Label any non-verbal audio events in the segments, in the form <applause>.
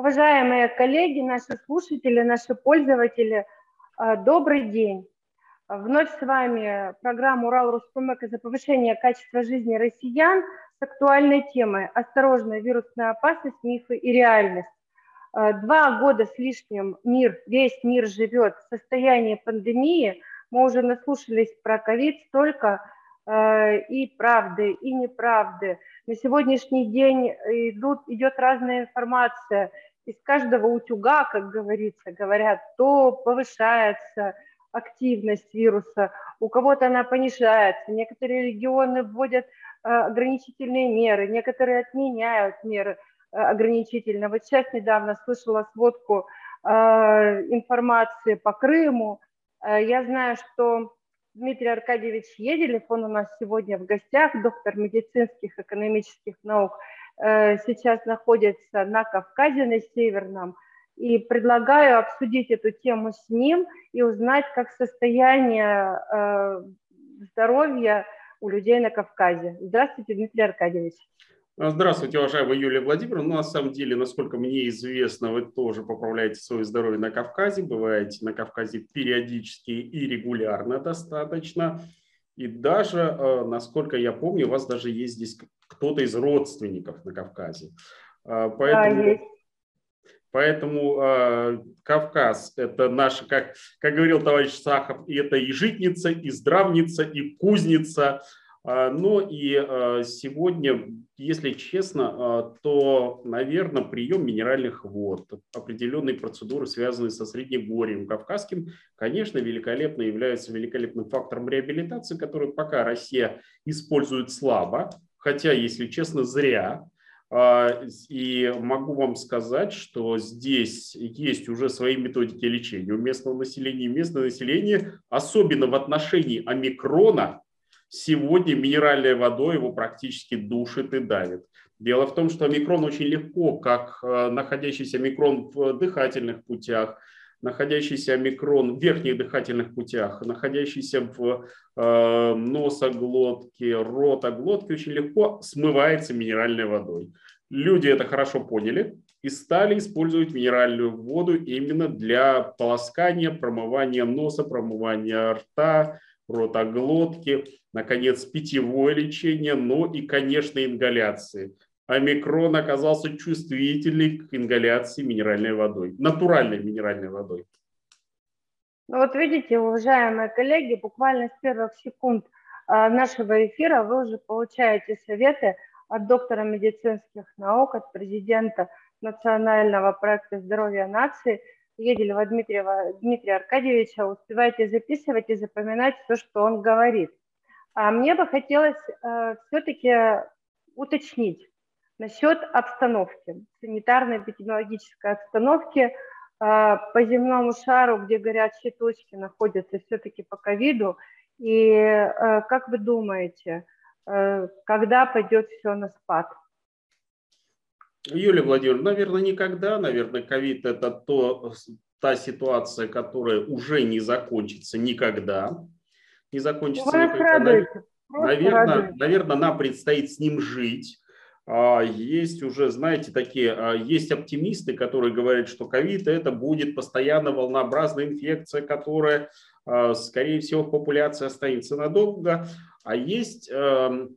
Уважаемые коллеги, наши слушатели, наши пользователи, э, добрый день. Вновь с вами программа «Урал Роспромека за повышение качества жизни россиян» с актуальной темой «Осторожная вирусная опасность, мифы и реальность». Э, два года с лишним мир, весь мир живет в состоянии пандемии. Мы уже наслушались про ковид столько, Э, и правды, и неправды. На сегодняшний день идут, идет разная информация. Из каждого утюга, как говорится, говорят, то повышается активность вируса, у кого-то она понижается, некоторые регионы вводят э, ограничительные меры, некоторые отменяют меры э, ограничительные. Вот сейчас недавно слышала сводку информации по Крыму. Я знаю, что Дмитрий Аркадьевич Еделев, он у нас сегодня в гостях, доктор медицинских экономических наук, э, сейчас находится на Кавказе, на Северном, и предлагаю обсудить эту тему с ним и узнать, как состояние э, здоровья у людей на Кавказе. Здравствуйте, Дмитрий Аркадьевич. Здравствуйте, уважаемая Юлия Владимировна. Ну, на самом деле, насколько мне известно, вы тоже поправляете свое здоровье на Кавказе, бываете на Кавказе периодически и регулярно достаточно. И даже, э, насколько я помню, у вас даже есть здесь кто-то из родственников на Кавказе. А, поэтому, да, есть. поэтому э, Кавказ – это наша, как, как говорил товарищ Сахов, и это и житница, и здравница, и кузница – а, но и а, сегодня, если честно, а, то, наверное, прием минеральных вод, определенные процедуры, связанные со Среднегорьем Кавказским, конечно, великолепно являются великолепным фактором реабилитации, который пока Россия использует слабо, хотя, если честно, зря. И могу вам сказать, что здесь есть уже свои методики лечения у местного населения. местное население, особенно в отношении омикрона, Сегодня минеральной водой его практически душит и давит. Дело в том, что микрон очень легко, как э, находящийся микрон в дыхательных путях, находящийся микрон в верхних дыхательных путях, находящийся в э, носоглотке, ротоглотке, очень легко смывается минеральной водой. Люди это хорошо поняли и стали использовать минеральную воду именно для полоскания, промывания носа, промывания рта, ротоглотки, наконец, питьевое лечение, но и, конечно, ингаляции. Омикрон оказался чувствительный к ингаляции минеральной водой, натуральной минеральной водой. Ну вот видите, уважаемые коллеги, буквально с первых секунд а, нашего эфира вы уже получаете советы от доктора медицинских наук, от президента Национального проекта здоровья нации – Еделева Дмитриева, Дмитрия Аркадьевича, успевайте записывать и запоминать все, что он говорит. А мне бы хотелось э, все-таки уточнить насчет обстановки, санитарно-эпидемиологической обстановки э, по земному шару, где горячие точки находятся все-таки по ковиду. И э, как вы думаете, э, когда пойдет все на спад? Юлия Владимировна, наверное, никогда. Наверное, ковид – это то, та ситуация, которая уже не закончится никогда. Не закончится Вы никогда. Наверное, наверное, нам предстоит с ним жить. А, есть уже, знаете, такие, а, есть оптимисты, которые говорят, что ковид это будет постоянно волнообразная инфекция, которая, а, скорее всего, в популяции останется надолго. А есть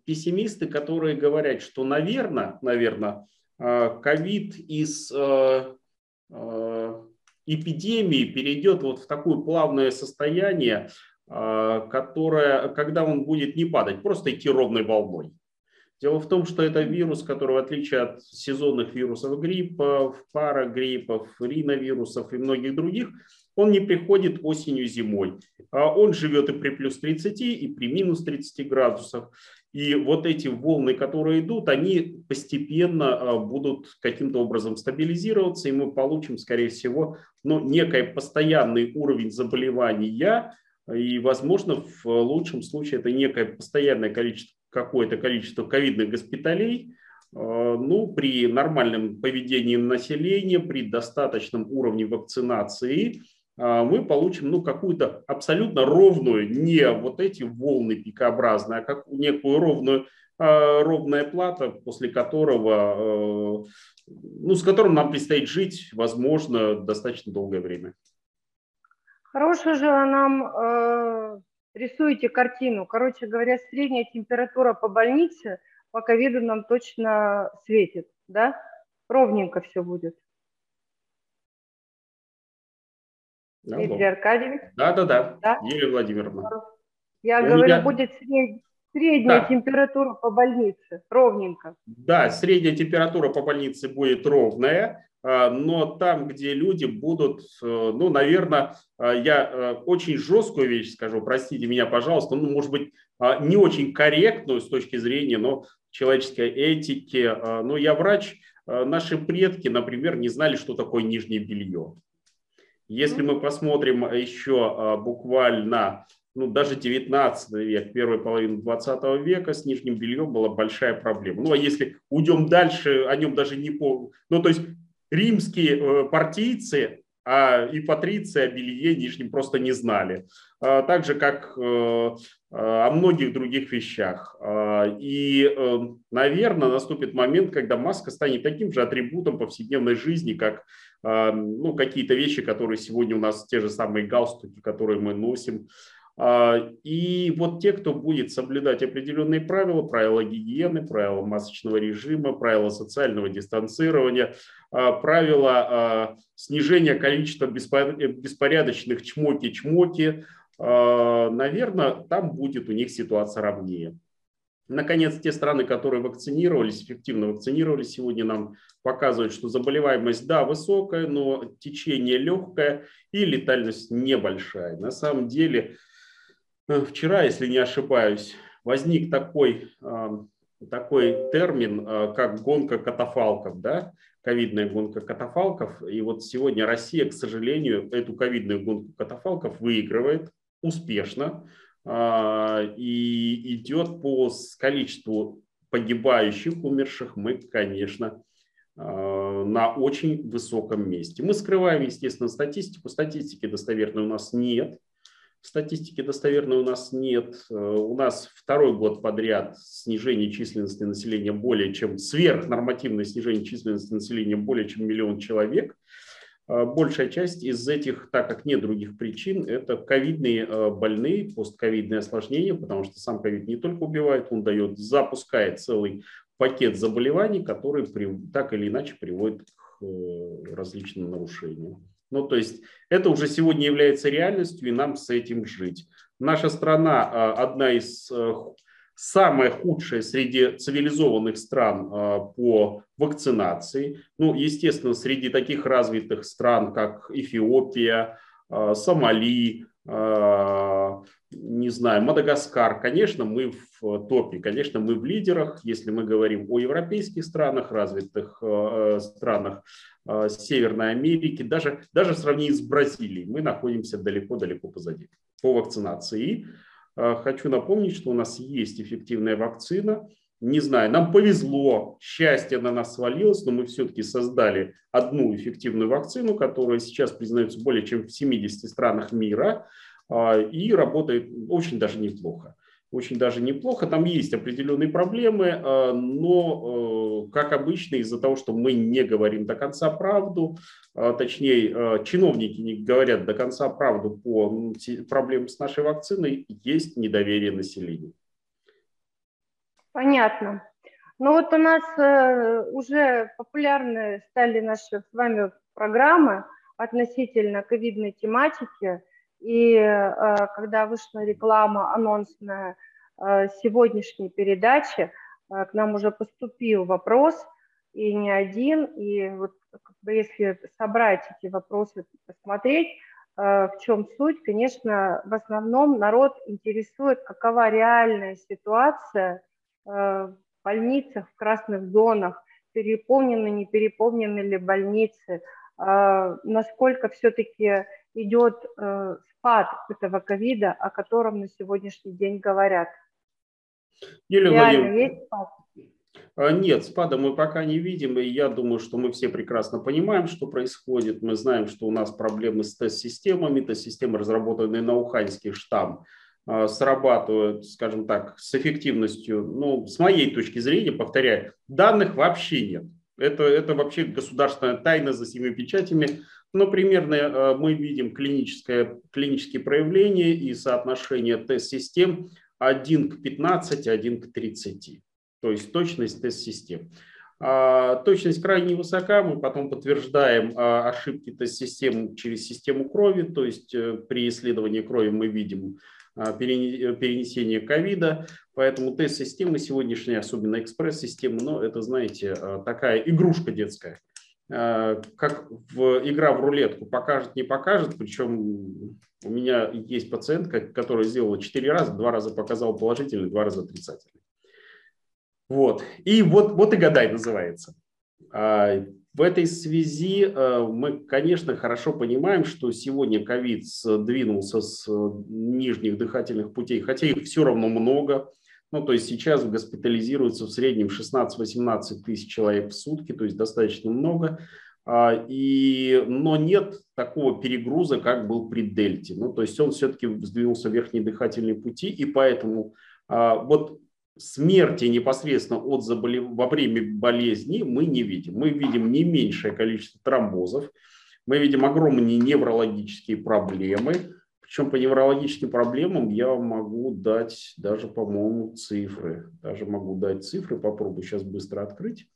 пессимисты, которые говорят, что, наверное, наверное, ковид из э, э, эпидемии перейдет вот в такое плавное состояние, которое, когда он будет не падать, просто идти ровной волной. Дело в том, что это вирус, который, в отличие от сезонных вирусов гриппа, парагриппов, риновирусов и многих других, он не приходит осенью, зимой. А он живет и при плюс 30, и при минус 30 градусах. И вот эти волны, которые идут, они постепенно а, будут каким-то образом стабилизироваться, и мы получим, скорее всего, ну, некий постоянный уровень заболевания, и, возможно, в лучшем случае это некое постоянное количество, какое-то количество ковидных госпиталей, а, ну, при нормальном поведении населения, при достаточном уровне вакцинации, а, мы получим ну, какую-то абсолютно ровную, не вот эти волны пикообразные, а как некую ровную, а, ровная плата, после которого ну, с которым нам предстоит жить, возможно, достаточно долгое время. Хорошую же нам э, рисуете картину. Короче говоря, средняя температура по больнице по ковиду нам точно светит, да? Ровненько все будет. Да, Дмитрий Аркадьевич? Да, да, да, да, Юлия Владимировна. Я У говорю, меня... будет сред... средняя да. температура по больнице, ровненько. Да, средняя температура по больнице будет ровная, но там, где люди будут, э, ну, наверное, а, я э, очень жесткую вещь скажу, простите меня, пожалуйста, ну, может быть, а, не очень корректную с точки зрения, но человеческой этики. Ну, я врач, наши предки, например, не знали, что такое нижнее белье. Если мы посмотрим еще буквально ну, даже 19 век, первая половина 20 века с нижним бельем была большая проблема. Ну, а если уйдем дальше, о нем даже не по... Ну, то есть римские э, партийцы а и патриции о белье нижнем просто не знали. А, так же, как э, о многих других вещах. И, э, наверное, наступит момент, когда маска станет таким же атрибутом повседневной жизни, как ну, какие-то вещи, которые сегодня у нас те же самые галстуки, которые мы носим, и вот те, кто будет соблюдать определенные правила, правила гигиены, правила масочного режима, правила социального дистанцирования, а, правила а, снижения количества беспорядочных чмоки-чмоки, наверное, там будет у них ситуация ровнее. Наконец, те страны, которые вакцинировались, эффективно вакцинировались, сегодня нам показывают, что заболеваемость, да, высокая, но течение легкое и летальность небольшая. На самом деле, Э, вчера, если не ошибаюсь, возник такой, э, такой термин, э, как гонка катафалков, да, ковидная гонка катафалков. И вот сегодня Россия, к сожалению, эту ковидную гонку катафалков выигрывает успешно и идет по количеству погибающих, умерших, мы, конечно, на очень высоком месте. Мы скрываем, естественно, статистику. Статистики достоверной у нас нет. Статистики достоверной у нас нет. Э, у нас второй год подряд снижение численности населения более чем сверхнормативное снижение численности населения более чем миллион человек. Э, большая часть из этих, так как нет других причин, это ковидные э, больные, постковидные осложнения, потому что сам ковид не только убивает, он дает, запускает целый пакет заболеваний, которые так или иначе приводят к различным нарушениям. Ну, то есть это уже сегодня является реальностью, и нам с этим жить. Наша страна а, одна из э, самая худшая среди цивилизованных стран а, по вакцинации. Ну, естественно, среди таких развитых стран, как Эфиопия, а, Сомали, не знаю, Мадагаскар, конечно, мы в топе, конечно, мы в лидерах, если мы говорим о европейских странах, развитых э, странах э, Северной Америки, даже, даже в сравнении с Бразилией, мы находимся далеко-далеко позади по вакцинации. И э, хочу напомнить, что у нас есть эффективная вакцина, не знаю, нам повезло, счастье на нас свалилось, но мы все-таки создали одну эффективную вакцину, которая сейчас признается более чем в 70 странах мира. А, и работает очень даже неплохо. Очень даже неплохо. Там есть определенные проблемы, а, но, э, как обычно, из-за того, что мы не говорим до конца правду, а, точнее, чиновники не говорят до конца правду по проблемам с нашей вакциной, есть недоверие населения. Понятно. Ну вот у нас э, уже популярны стали наши с вами программы относительно ковидной тематики. И э, когда вышла реклама анонсная э, сегодняшней передачи, э, к нам уже поступил вопрос, и не один, и вот как бы, если собрать эти вопросы, посмотреть, в чем суть, конечно, в основном народ интересует, какова реальная ситуация в больницах, в красных зонах, переполнены, не переполнены ли больницы, насколько все-таки идет э, спад этого ковида, о котором на сегодняшний день говорят. Юлия Реально есть спад? А, нет, спада мы пока не видим, и я думаю, что мы все прекрасно понимаем, что происходит. Мы знаем, что у нас проблемы с тест-системами, тест-системы, разработанные на уханьский штамм, а, срабатывают, скажем так, с эффективностью, ну, с моей точки зрения, повторяю, данных вообще нет. Это, это вообще государственная тайна за семи печатями. Но примерно э, мы видим клиническое, клинические проявления и соотношение тест-систем 1 к 15, 1 к 30. То есть точность тест-систем. А, точность крайне высока, мы потом подтверждаем а, ошибки тест-систем через систему крови, то есть э, при исследовании крови мы видим а, перенесение ковида, поэтому тест-системы сегодняшние, особенно экспресс-системы, но это, знаете, такая игрушка детская. Как в, игра в рулетку покажет, не покажет, причем у меня есть пациентка, которая сделала 4 раза, два раза показала положительный, два раза отрицательный. Вот. И вот, вот и гадай называется. А, в этой связи а, мы, конечно, хорошо понимаем, что сегодня ковид сдвинулся с нижних дыхательных путей, хотя их все равно много. Ну, то есть сейчас госпитализируется в среднем 16-18 тысяч человек в сутки, то есть достаточно много. А, и, но нет такого перегруза, как был при дельте. Ну, то есть он все-таки сдвинулся в верхние дыхательные пути, и поэтому вот смерти непосредственно от заболев... во время болезни мы не видим. Мы видим не меньшее количество тромбозов, мы видим огромные неврологические проблемы. Причем по неврологическим проблемам я могу дать даже, по-моему, цифры. Даже могу дать цифры, попробую сейчас быстро открыть.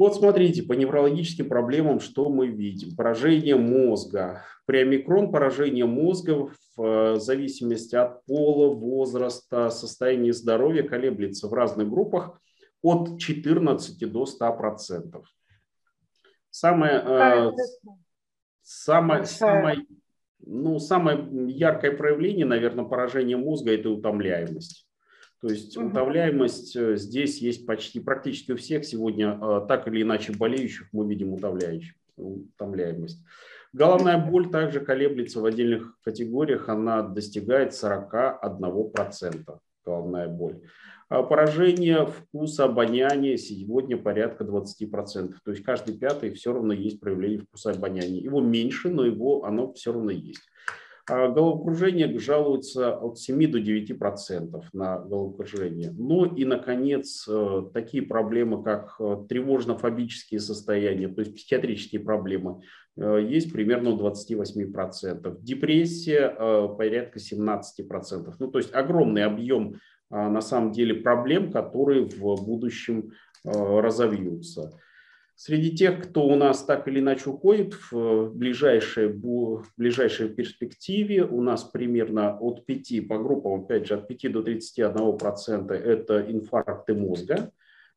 Вот смотрите, по неврологическим проблемам что мы видим? Поражение мозга. При омикрон поражение мозга в э, зависимости от пола, возраста, состояния здоровья колеблется в разных группах от 14 до 100 процентов. Самое, э, самое, самое, ну, самое яркое проявление, наверное, поражения мозга – это утомляемость. То есть угу. утовляемость э, здесь есть почти практически у всех сегодня э, так или иначе болеющих мы видим утомляемость. Головная боль также колеблется в отдельных категориях, она достигает 41% головная боль. А поражение вкуса, обоняния сегодня порядка 20%. То есть каждый пятый все равно есть проявление вкуса обоняния. Его меньше, но его, оно все равно есть. А головокружение жалуются от 7 до 9 процентов на головокружение. Ну и, наконец, э, такие проблемы, как э, тревожно-фобические состояния, то есть психиатрические проблемы, э, есть примерно у 28 процентов. Депрессия порядка 17 процентов. Ну, то есть огромный объем, на самом деле, проблем, которые в будущем разовьются. Среди тех, кто у нас так или иначе уходит в ближайшей, в ближайшей перспективе, у нас примерно от 5 по группам, опять же, от 5 до 31 процента это инфаркты мозга,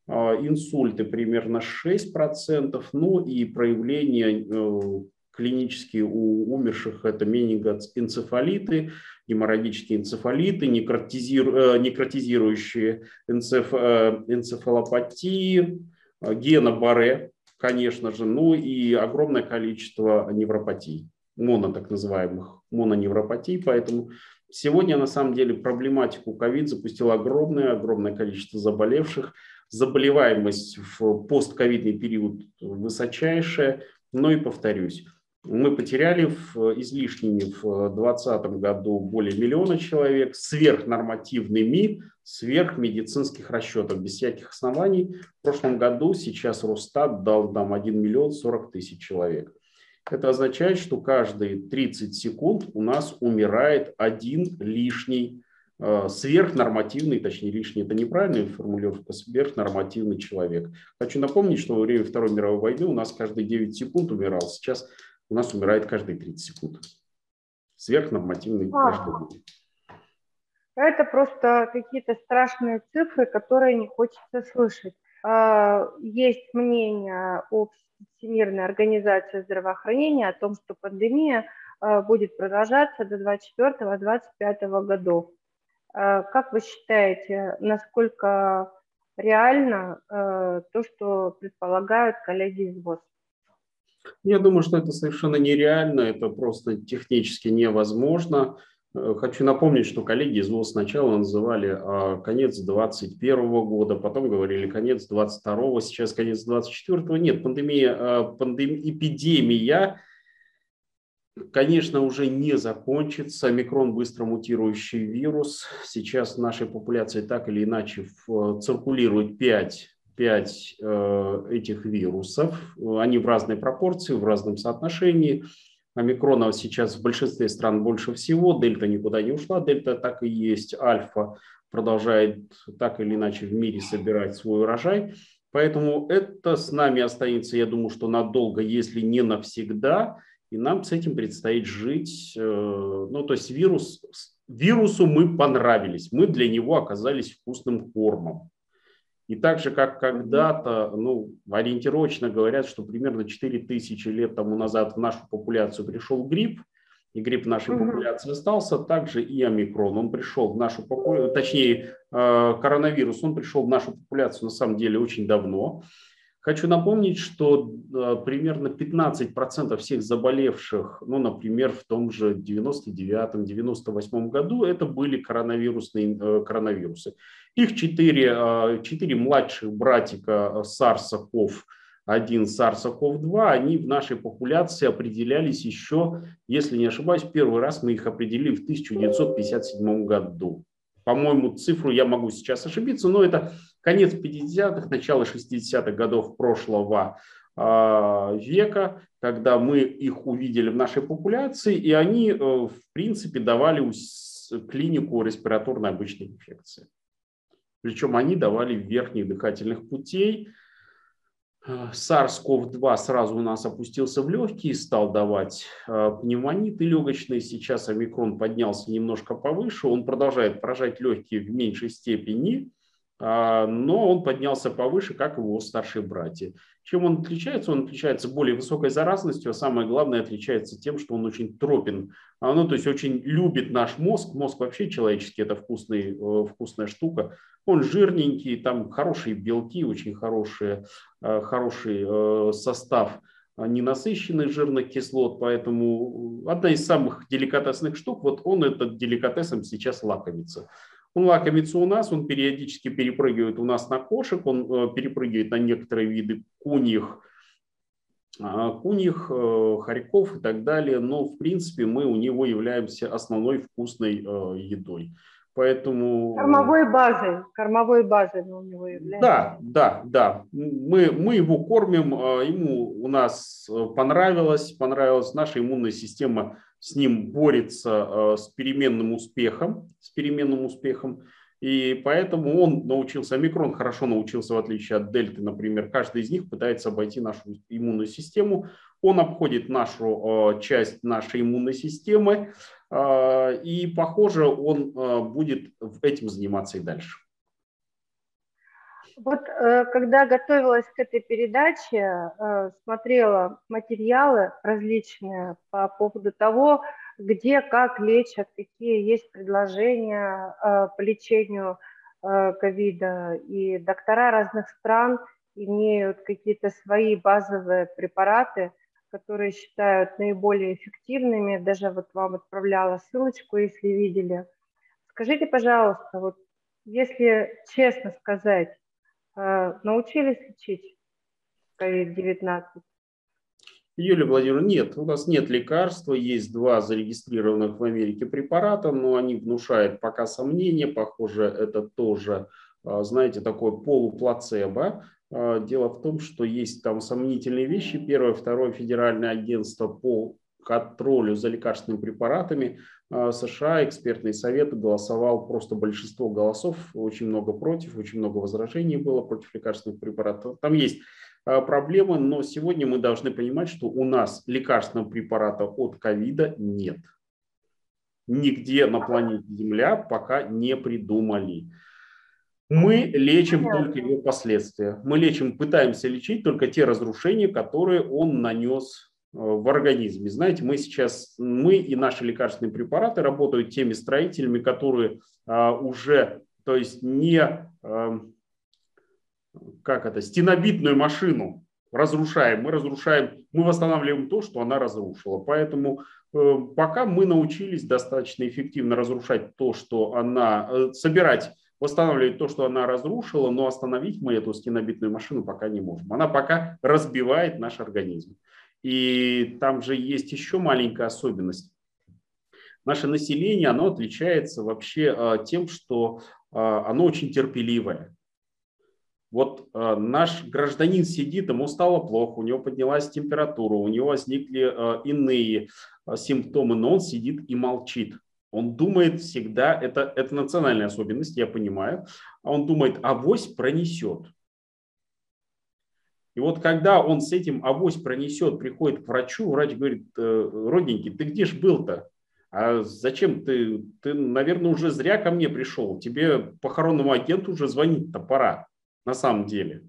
а, инсульты примерно 6 процентов, ну и проявления э, клинические у умерших это менингоэнцефалиты, геморрагические энцефалиты, некротизиру, э, некротизирующие энцеф, э, энцефалопатии, гена Барре, конечно же, ну и огромное количество невропатий, моно так называемых, мононевропатий, поэтому сегодня на самом деле проблематику ковид запустила огромное, огромное количество заболевших, заболеваемость в постковидный период высочайшая, но и повторюсь, мы потеряли в, излишними в 2020 году более миллиона человек сверхнормативными, сверхмедицинских расчетов, без всяких оснований. В прошлом году сейчас Росстат дал нам 1 миллион 40 тысяч человек. Это означает, что каждые 30 секунд у нас умирает один лишний э, сверхнормативный, точнее лишний, это неправильная формулировка, сверхнормативный человек. Хочу напомнить, что во время Второй мировой войны у нас каждые 9 секунд умирал. Сейчас у нас умирает каждые 30 секунд. Сверхнормативный а, каждый. Это просто какие-то страшные цифры, которые не хочется слышать. А, есть мнение об Всемирной организации здравоохранения о том, что пандемия а, будет продолжаться до 2024-2025 годов. А, как вы считаете, насколько реально то, что предполагают коллеги из ВОЗ? Я думаю, что это совершенно нереально, это просто технически невозможно. Э, хочу напомнить, что коллеги из ВОЗ сначала называли а, конец 2021 года, потом говорили конец 2022, сейчас конец 2024. Нет, пандемия, а, пандем... эпидемия, конечно, уже не закончится. Микрон быстро мутирующий вирус. Сейчас в нашей популяции так или иначе циркулирует 5 5 э, этих вирусов. Они в разной пропорции, в разном соотношении. Омикрона сейчас в большинстве стран больше всего, дельта никуда не ушла, дельта так и есть, альфа продолжает так или иначе в мире собирать свой урожай. Поэтому это с нами останется, я думаю, что надолго, если не навсегда, и нам с этим предстоит жить. Э, ну, то есть вирус, вирусу мы понравились, мы для него оказались вкусным кормом. И так же, как когда-то, ну, ориентировочно говорят, что примерно 4000 лет тому назад в нашу популяцию пришел грипп, и грипп в нашей угу. популяции остался, также и омикрон. Он пришел в нашу популяцию, точнее, э, коронавирус, он пришел в нашу популяцию на самом деле очень давно. Хочу напомнить, что э, примерно 15% всех заболевших, ну, например, в том же 99-98 году, это были коронавирусные э, коронавирусы. Их четыре, четыре младших братика SARS-CoV один SARS-CoV-2, они в нашей популяции определялись еще, если не ошибаюсь, первый раз мы их определили в 1957 году. По-моему, цифру я могу сейчас ошибиться, но это конец 50-х, начало 60-х годов прошлого а, века, когда мы их увидели в нашей популяции, и они, э, в принципе, давали клинику респираторной обычной инфекции. Причем они давали верхних дыхательных путей, SARS-CoV-2 сразу у нас опустился в легкие, стал давать э, пневмониты легочные. Сейчас омикрон поднялся немножко повыше. Он продолжает поражать легкие в меньшей степени, но он поднялся повыше, как его старшие братья. Чем он отличается? Он отличается более высокой заразностью, а самое главное отличается тем, что он очень тропен. А, ну, то есть очень любит наш мозг. Мозг вообще человеческий – это вкусный, э, вкусная штука. Он жирненький, там хорошие белки, очень хорошие, э, хороший э, состав ненасыщенных жирных кислот, поэтому одна из самых деликатесных штук, вот он этот деликатесом сейчас лакомится. Он лакомится у нас, он периодически перепрыгивает у нас на кошек, он э, перепрыгивает на некоторые виды куньих, а, куньих, э, хорьков и так далее, но в принципе мы у него являемся основной вкусной э, едой. Поэтому... Кормовой базой, кормовой базой мы у него являемся. Да, да, да. Мы, мы его кормим, ему у нас понравилось, понравилась наша иммунная система с ним борется э, с переменным успехом, с переменным успехом. И поэтому он научился, омикрон хорошо научился, в отличие от дельты, например, каждый из них пытается обойти нашу иммунную систему. Он обходит нашу э, часть нашей иммунной системы, э, и, похоже, он будет этим заниматься и дальше. Вот когда готовилась к этой передаче, смотрела материалы различные по поводу того, где, как лечат, какие есть предложения по лечению ковида. И доктора разных стран имеют какие-то свои базовые препараты, которые считают наиболее эффективными. Даже вот вам отправляла ссылочку, если видели. Скажите, пожалуйста, вот если честно сказать, Э, научились лечить COVID-19? Юлия Владимировна, нет, у нас нет лекарства, есть два зарегистрированных в Америке препарата, но они внушают пока сомнения, похоже, это тоже, э, знаете, такое полуплацебо. Э, дело в том, что есть там сомнительные вещи. Первое, второе федеральное агентство по контролю за лекарственными препаратами США экспертный совет голосовал просто большинство голосов, очень много против, очень много возражений было против лекарственных препаратов. Там есть а, проблемы, но сегодня мы должны понимать, что у нас лекарственного препарата от ковида нет. Нигде на планете Земля пока не придумали. Мы лечим только его последствия. Мы лечим, пытаемся лечить только те разрушения, которые он нанес в организме. Знаете, мы сейчас, мы и наши лекарственные препараты работают теми строителями, которые а, уже, то есть не, а, как это, стенобитную машину разрушаем, мы разрушаем, мы восстанавливаем то, что она разрушила. Поэтому э, пока мы научились достаточно эффективно разрушать то, что она, э, собирать восстанавливать то, что она разрушила, но остановить мы эту стенобитную машину пока не можем. Она пока разбивает наш организм. И там же есть еще маленькая особенность. Наше население, оно отличается вообще а, тем, что а, оно очень терпеливое. Вот э, наш гражданин сидит, ему стало плохо, у него поднялась температура, у него возникли иные симптомы, но он сидит и молчит. Он думает всегда, это, это национальная особенность, я понимаю, а он думает, авось пронесет. И вот когда он с этим авось пронесет, приходит к врачу, врач говорит, «Э, родненький, ты где ж был-то? А зачем ты, ты, наверное, уже зря ко мне пришел. Тебе похоронному агенту уже звонить-то пора, на самом деле.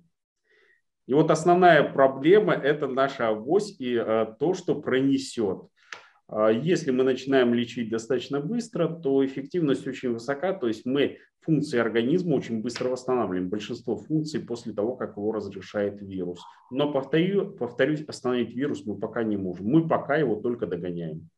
И вот основная проблема – это наша авось и а, то, что пронесет. А если мы начинаем лечить достаточно быстро, то эффективность очень высока, то есть мы функции организма очень быстро восстанавливаем, большинство функций после того, как его разрешает вирус. Но, повторю, повторюсь, остановить вирус мы пока не можем, мы пока его только догоняем.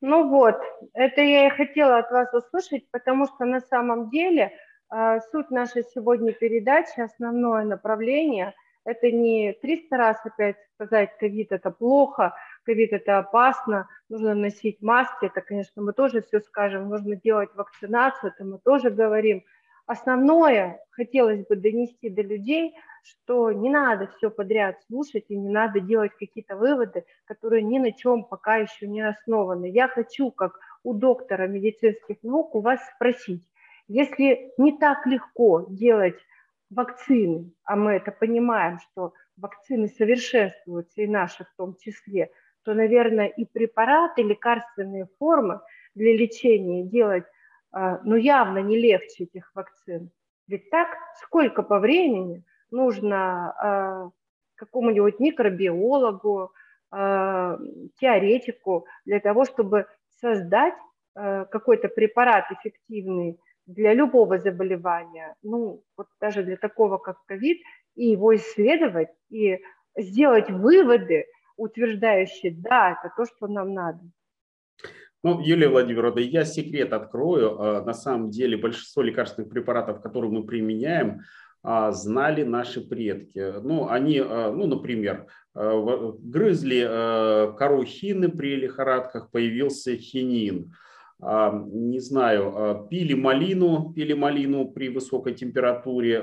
Ну вот, это я и хотела от вас услышать, потому что на самом деле э, суть нашей сегодня передачи, основное направление, это не 300 раз опять сказать, ковид это плохо, ковид это опасно, нужно носить маски, это, конечно, мы тоже все скажем, нужно делать вакцинацию, это мы тоже говорим. Основное хотелось бы донести до людей, что не надо все подряд слушать и не надо делать какие-то выводы, которые ни на чем пока еще не основаны. Я хочу, как у доктора медицинских наук, у вас спросить, если не так легко делать вакцины, а мы это понимаем, что вакцины совершенствуются, и наши в том числе, то, наверное, и препараты, лекарственные формы для лечения делать, а, ну, явно не легче этих вакцин. Ведь так, сколько по времени нужно а, какому-нибудь микробиологу, а, теоретику для того, чтобы создать какой-то препарат эффективный для любого заболевания, ну, вот даже для такого, как ковид, и его исследовать, и сделать выводы, утверждающие, да, это то, что нам надо. Ну, Юлия Владимировна, я секрет открою. А, на самом деле большинство лекарственных препаратов, которые мы применяем, а, знали наши предки. Ну, они, а, ну, например, грызли кору хины при лихорадках, появился хинин не знаю, пили малину, пили малину при высокой температуре,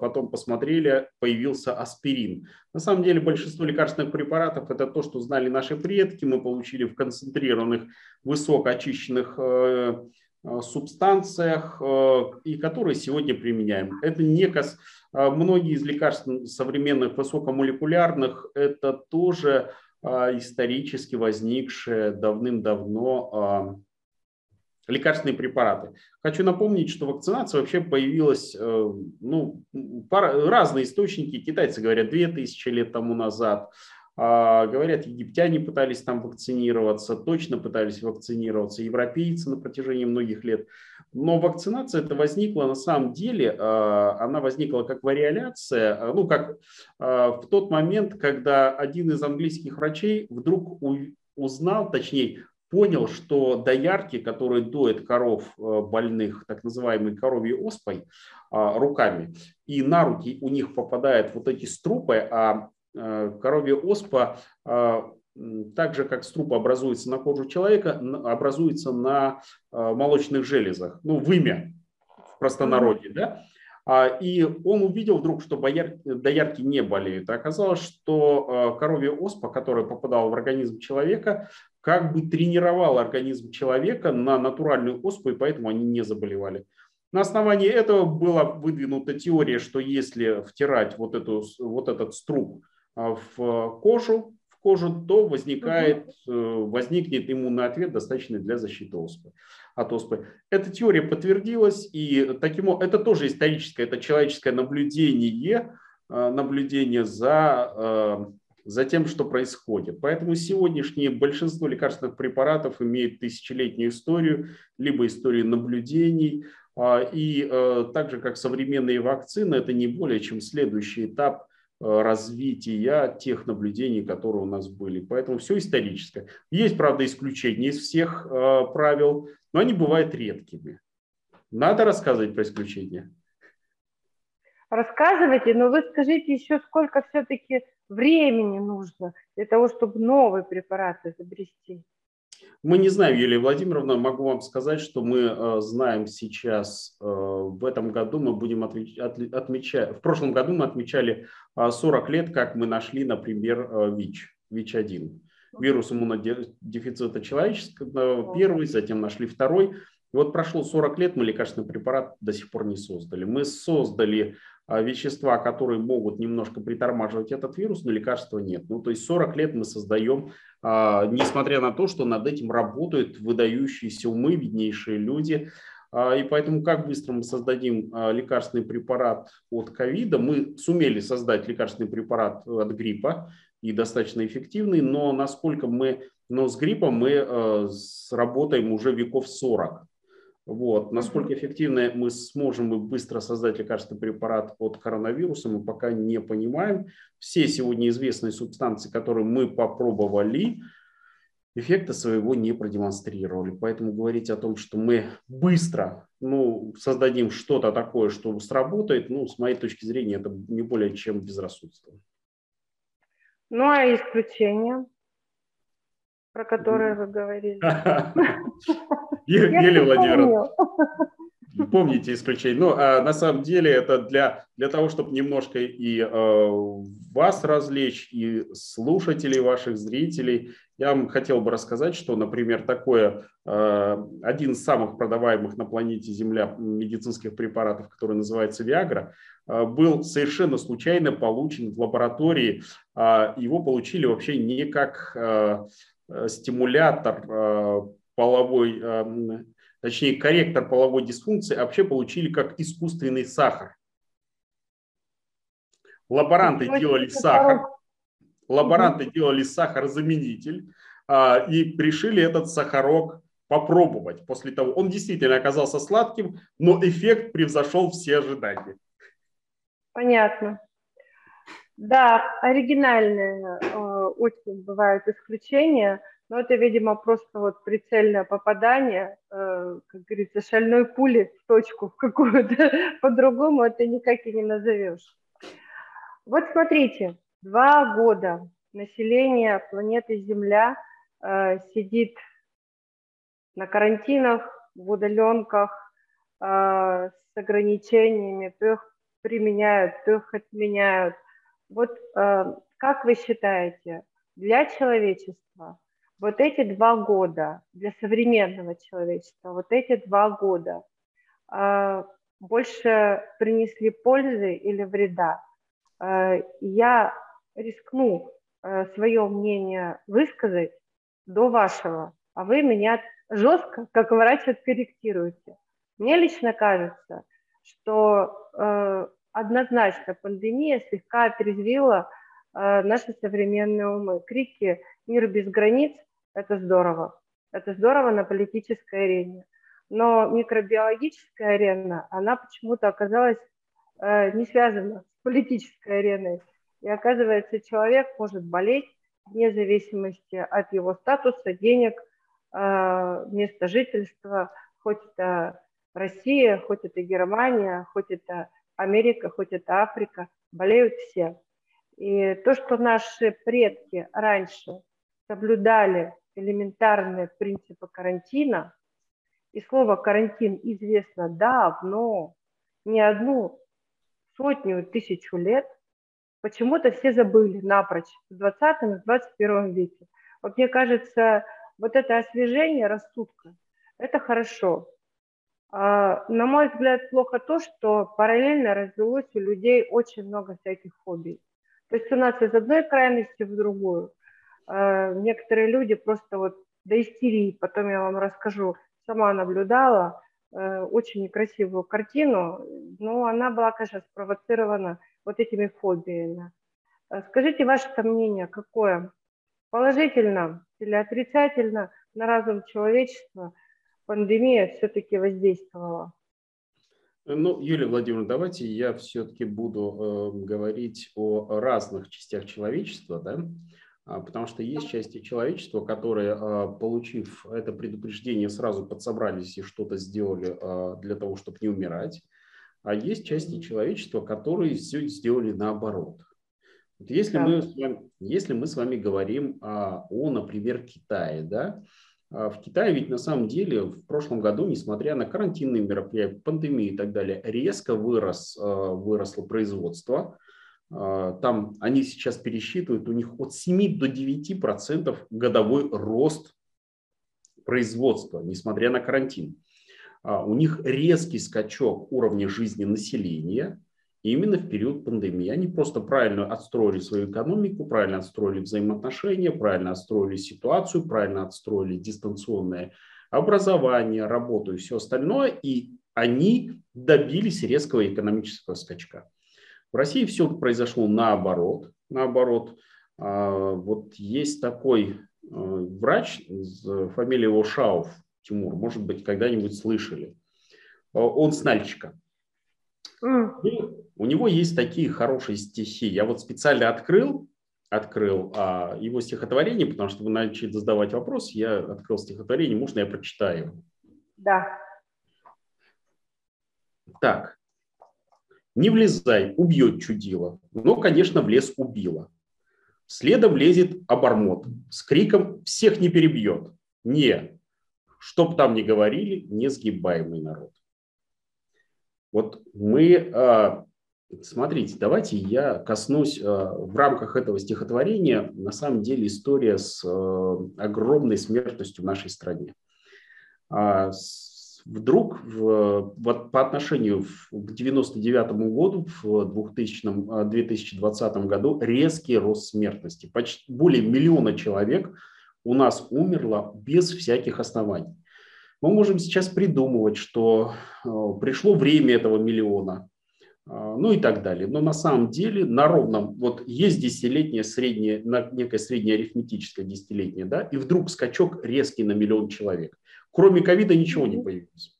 потом посмотрели, появился аспирин. На самом деле большинство лекарственных препаратов это то, что знали наши предки, мы получили в концентрированных, высокоочищенных э, э, субстанциях, э, и которые сегодня применяем. Это не кос... Многие из лекарств современных высокомолекулярных это тоже исторически возникшие давным-давно лекарственные препараты. Хочу напомнить, что вакцинация вообще появилась, э, ну, пара, разные источники. Китайцы говорят 2000 лет тому назад. А, говорят, египтяне пытались там вакцинироваться, точно пытались вакцинироваться, европейцы на протяжении многих лет. Но вакцинация это возникла на самом деле, а, она возникла как вариоляция, а, ну как в тот момент, когда один из английских врачей вдруг узнал, точнее понял, что доярки, которые доят коров э, больных так называемой коровьей оспой а, руками, и на руки у них попадают вот эти струпы, а э, коровья оспа а, так же, как струпа образуется на кожу человека, образуется на э, молочных железах, ну, вымя в простонародье, да, а, и он увидел вдруг, что доярки не болеют. А оказалось, что коровья оспа, которая попадала в организм человека, как бы тренировал организм человека на натуральную оспу, и поэтому они не заболевали. На основании этого была выдвинута теория, что если втирать вот, эту, вот этот струп а, в кожу, в кожу, то возникает, угу. возникнет иммунный ответ, достаточный для защиты оспы, от оспы. Эта теория подтвердилась, и таким, это тоже историческое, это человеческое наблюдение, а, наблюдение за за тем, что происходит. Поэтому сегодняшнее большинство лекарственных препаратов имеют тысячелетнюю историю, либо историю наблюдений. А, и э, так же, как современные вакцины, это не более чем следующий этап э, развития тех наблюдений, которые у нас были. Поэтому все историческое. Есть, правда, исключения из всех э, правил, но они бывают редкими. Надо рассказывать про исключения. Рассказывайте, но вы скажите еще, сколько все-таки времени нужно для того, чтобы новый препарат изобрести? Мы не знаем, Юлия Владимировна, могу вам сказать, что мы э, знаем сейчас, э, в этом году мы будем отмечать, в прошлом году мы отмечали э, 40 лет, как мы нашли, например, э, ВИЧ, ВИЧ-1. Вирус иммунодефицита человеческого, первый, затем нашли второй. И вот прошло 40 лет, мы лекарственный препарат до сих пор не создали. Мы создали а, вещества, которые могут немножко притормаживать этот вирус, но лекарства нет. Ну, то есть 40 лет мы создаем, а, несмотря на то, что над этим работают выдающиеся умы, виднейшие люди. А, и поэтому как быстро мы создадим лекарственный препарат от ковида? Мы сумели создать лекарственный препарат от гриппа и достаточно эффективный, но насколько мы, но с гриппом мы сработаем уже веков 40. Вот. Насколько эффективно мы сможем быстро создать лекарственный препарат от коронавируса, мы пока не понимаем. Все сегодня известные субстанции, которые мы попробовали, эффекта своего не продемонстрировали. Поэтому говорить о том, что мы быстро ну, создадим что-то такое, что сработает, ну, с моей точки зрения, это не более чем безрассудство. Ну, а исключения? про которые <laughs> вы говорили. <laughs> Еле, Владимировна, помните исключение. Ну, а на самом деле это для, для того, чтобы немножко и э, вас развлечь, и слушателей ваших, зрителей. Я вам хотел бы рассказать, что, например, такое, э, один из самых продаваемых на планете Земля медицинских препаратов, который называется Viagra, э, был совершенно случайно получен в лаборатории. Э, его получили вообще не как э, Э, стимулятор э, половой, э, точнее корректор половой дисфункции вообще получили как искусственный сахар. Лаборанты делали сахар, лаборанты делали сахарозаменитель а, и пришили этот сахарок попробовать после того. Он действительно оказался сладким, но эффект превзошел все ожидания. Понятно. Да, оригинальные э, очень бывают исключения, но это, видимо, просто вот прицельное попадание, э, как говорится, шальной пули в точку в какую-то, <laughs> по-другому это никак и не назовешь. Вот смотрите, два года население планеты Земля э, сидит на карантинах, в удаленках, э, с ограничениями, то их применяют, то их отменяют – вот э, как вы считаете, для человечества вот эти два года, для современного человечества, вот эти два года э, больше принесли пользы или вреда? Э, я рискну э, свое мнение высказать до вашего, а вы меня жестко, как врач, откорректируете. Мне лично кажется, что э, однозначно пандемия слегка отрезвила э, наши современные умы. Крики «Мир без границ» – это здорово. Это здорово на политической арене. Но микробиологическая арена, она почему-то оказалась э, не связана с политической ареной. И оказывается, человек может болеть вне зависимости от его статуса, денег, э, места жительства, хоть это Россия, хоть это Германия, хоть это Америка, хоть это Африка, болеют все. И то, что наши предки раньше соблюдали элементарные принципы карантина, и слово карантин известно давно, не одну сотню, тысячу лет, почему-то все забыли напрочь в 20 и 21 веке. Вот мне кажется, вот это освежение рассудка, это хорошо. А, на мой взгляд, плохо то, что параллельно развелось у людей очень много всяких хобби. То есть у нас из одной крайности в другую. А, некоторые люди просто вот до истерии, потом я вам расскажу, сама наблюдала э, очень некрасивую картину, но она была, конечно, спровоцирована вот этими фобиями. А скажите ваше мнение, какое? Положительно или отрицательно на разум человечества – пандемия все-таки воздействовала? Ну, Юлия Владимировна, давайте я все-таки буду э, говорить о разных частях человечества, да, потому что есть части человечества, которые, э, получив это предупреждение, сразу подсобрались и что-то сделали э, для того, чтобы не умирать, а есть части человечества, которые все сделали наоборот. Вот если, да. мы, с вами, если мы с вами говорим о, о, например, Китае, да, В Китае ведь на самом деле в прошлом году, несмотря на карантинные мероприятия, пандемию и так далее, резко вырос, выросло производство. Там они сейчас пересчитывают, у них от 7 до 9 процентов годовой рост производства, несмотря на карантин. У них резкий скачок уровня жизни населения – именно в период пандемии. Они просто правильно отстроили свою экономику, правильно отстроили взаимоотношения, правильно отстроили ситуацию, правильно отстроили дистанционное образование, работу и все остальное, и они добились резкого экономического скачка. В России все произошло наоборот. Наоборот, а, вот есть такой а, врач, фамилия его Шауф, Тимур, может быть, когда-нибудь слышали. А, он с Нальчика. Mm. У него есть такие хорошие стихи. Я вот специально открыл, открыл а, его стихотворение, потому что вы начали задавать вопрос. Я открыл стихотворение, можно я прочитаю? Да. Так. Не влезай, убьет чудило. Но, конечно, в лес убило. Следом лезет обормот. С криком всех не перебьет. Не, чтоб там ни говорили, несгибаемый народ. Вот мы а, Смотрите, давайте я коснусь э, в рамках этого стихотворения, на самом деле история с э, огромной смертностью в нашей стране. А, вдруг в, вот по отношению к 99 году, в 2000, 2020 э, году резкий рост смертности. Почти более миллиона человек у нас умерло без всяких оснований. Мы можем сейчас придумывать, что пришло время этого миллиона, а, ну и так далее. Но на самом деле на ровном, вот есть десятилетнее среднее, некое среднее арифметическое десятилетнее, да, и вдруг скачок резкий на миллион человек. Кроме ковида ничего не появилось.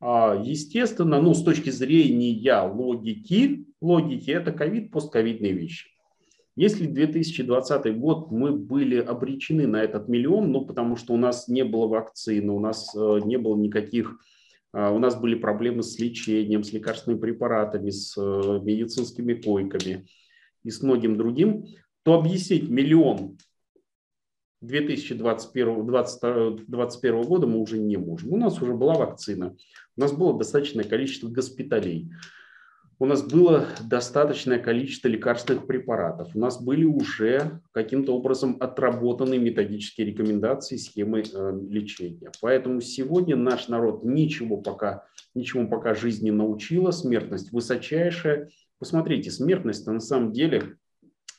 А, естественно, ну, с точки зрения логики, логики это ковид, постковидные вещи. Если 2020 год мы были обречены на этот миллион, ну, потому что у нас не было вакцины, у нас э, не было никаких а, у нас были проблемы с лечением, с лекарственными препаратами, с э, медицинскими койками и с многим другим, то объяснить миллион 2021, 2021 года мы уже не можем. У нас уже была вакцина, у нас было достаточное количество госпиталей у нас было достаточное количество лекарственных препаратов. У нас были уже каким-то образом отработаны методические рекомендации, схемы э, лечения. Поэтому сегодня наш народ ничего пока, ничего пока жизнь не научила. Смертность высочайшая. Посмотрите, смертность на самом деле,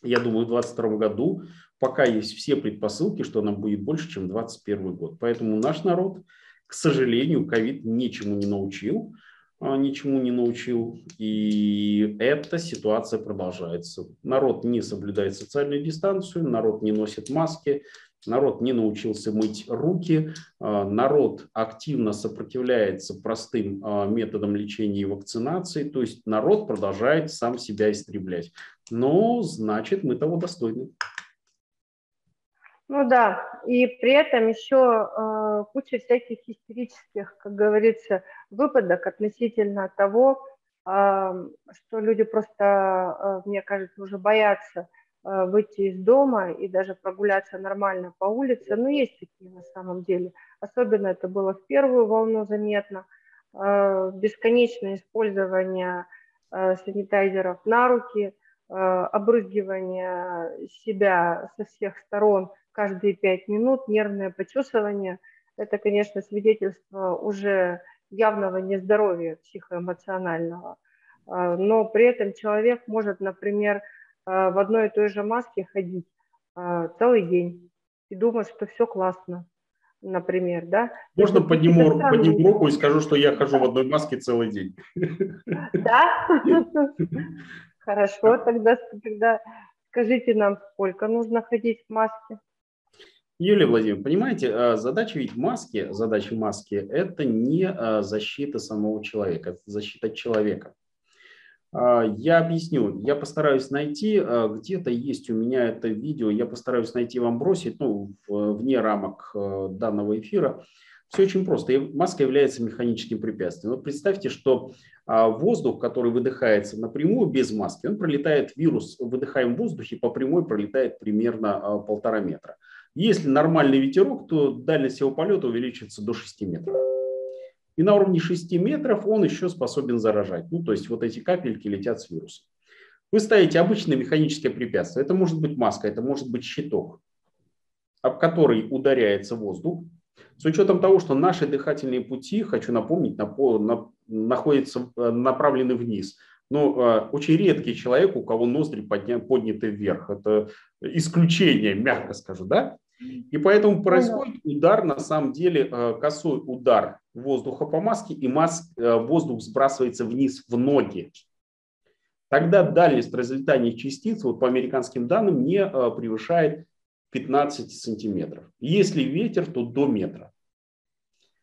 я думаю, в 2022 году пока есть все предпосылки, что она будет больше, чем 2021 год. Поэтому наш народ, к сожалению, ковид ничему не научил. А, ничему не научил. И эта ситуация продолжается. Народ не соблюдает социальную дистанцию, народ не носит маски, народ не научился мыть руки, а, народ активно сопротивляется простым а, методам лечения и вакцинации, то есть народ продолжает сам себя истреблять. Но значит мы того достойны. Ну да, и при этом еще э, куча всяких истерических, как говорится, выпадок относительно того, э, что люди просто, э, мне кажется, уже боятся э, выйти из дома и даже прогуляться нормально по улице. Но есть такие на самом деле. Особенно это было в первую волну заметно. Э, бесконечное использование э, санитайзеров на руки, э, обрызгивание себя со всех сторон – каждые пять минут, нервное почесывание. Это, конечно, свидетельство уже явного нездоровья психоэмоционального. А, но при этом человек может, например, а, в одной и той же маске ходить а, целый день и думать, что все классно, например, да? Можно подниму, подниму руку и скажу, что я хожу в одной маске целый день. Да? <laughs> Хорошо, тогда, тогда скажите нам, сколько нужно ходить в маске? Юлия Владимировна, понимаете, а, задача ведь маски, задача маски – это не а, защита самого человека, это защита человека. А, я объясню, я постараюсь найти, где-то есть у меня это видео, я постараюсь найти вам бросить, ну, вне рамок данного эфира. Все очень просто. Маска является механическим препятствием. Вот представьте, что воздух, который выдыхается напрямую без маски, он пролетает, вирус, в воздухе, по прямой пролетает примерно полтора метра. Если нормальный ветерок, то дальность его полета увеличится до 6 метров. И на уровне 6 метров он еще способен заражать. Ну, то есть вот эти капельки летят с вирусом. Вы ставите обычное механическое препятствие. Это может быть маска, это может быть щиток, об который ударяется воздух. С учетом того, что наши дыхательные пути, хочу напомнить, на, на, находятся э, направлены вниз. Но э, очень редкий человек, у кого ноздри подня, подняты вверх. Это исключение, мягко скажу, да? И поэтому ну происходит удар, на самом деле, э, косой удар воздуха по маске, и маск, э, воздух сбрасывается вниз в ноги. Тогда дальность разлетания частиц, вот по американским данным, не превышает 15 сантиметров. Если ветер, то до метра.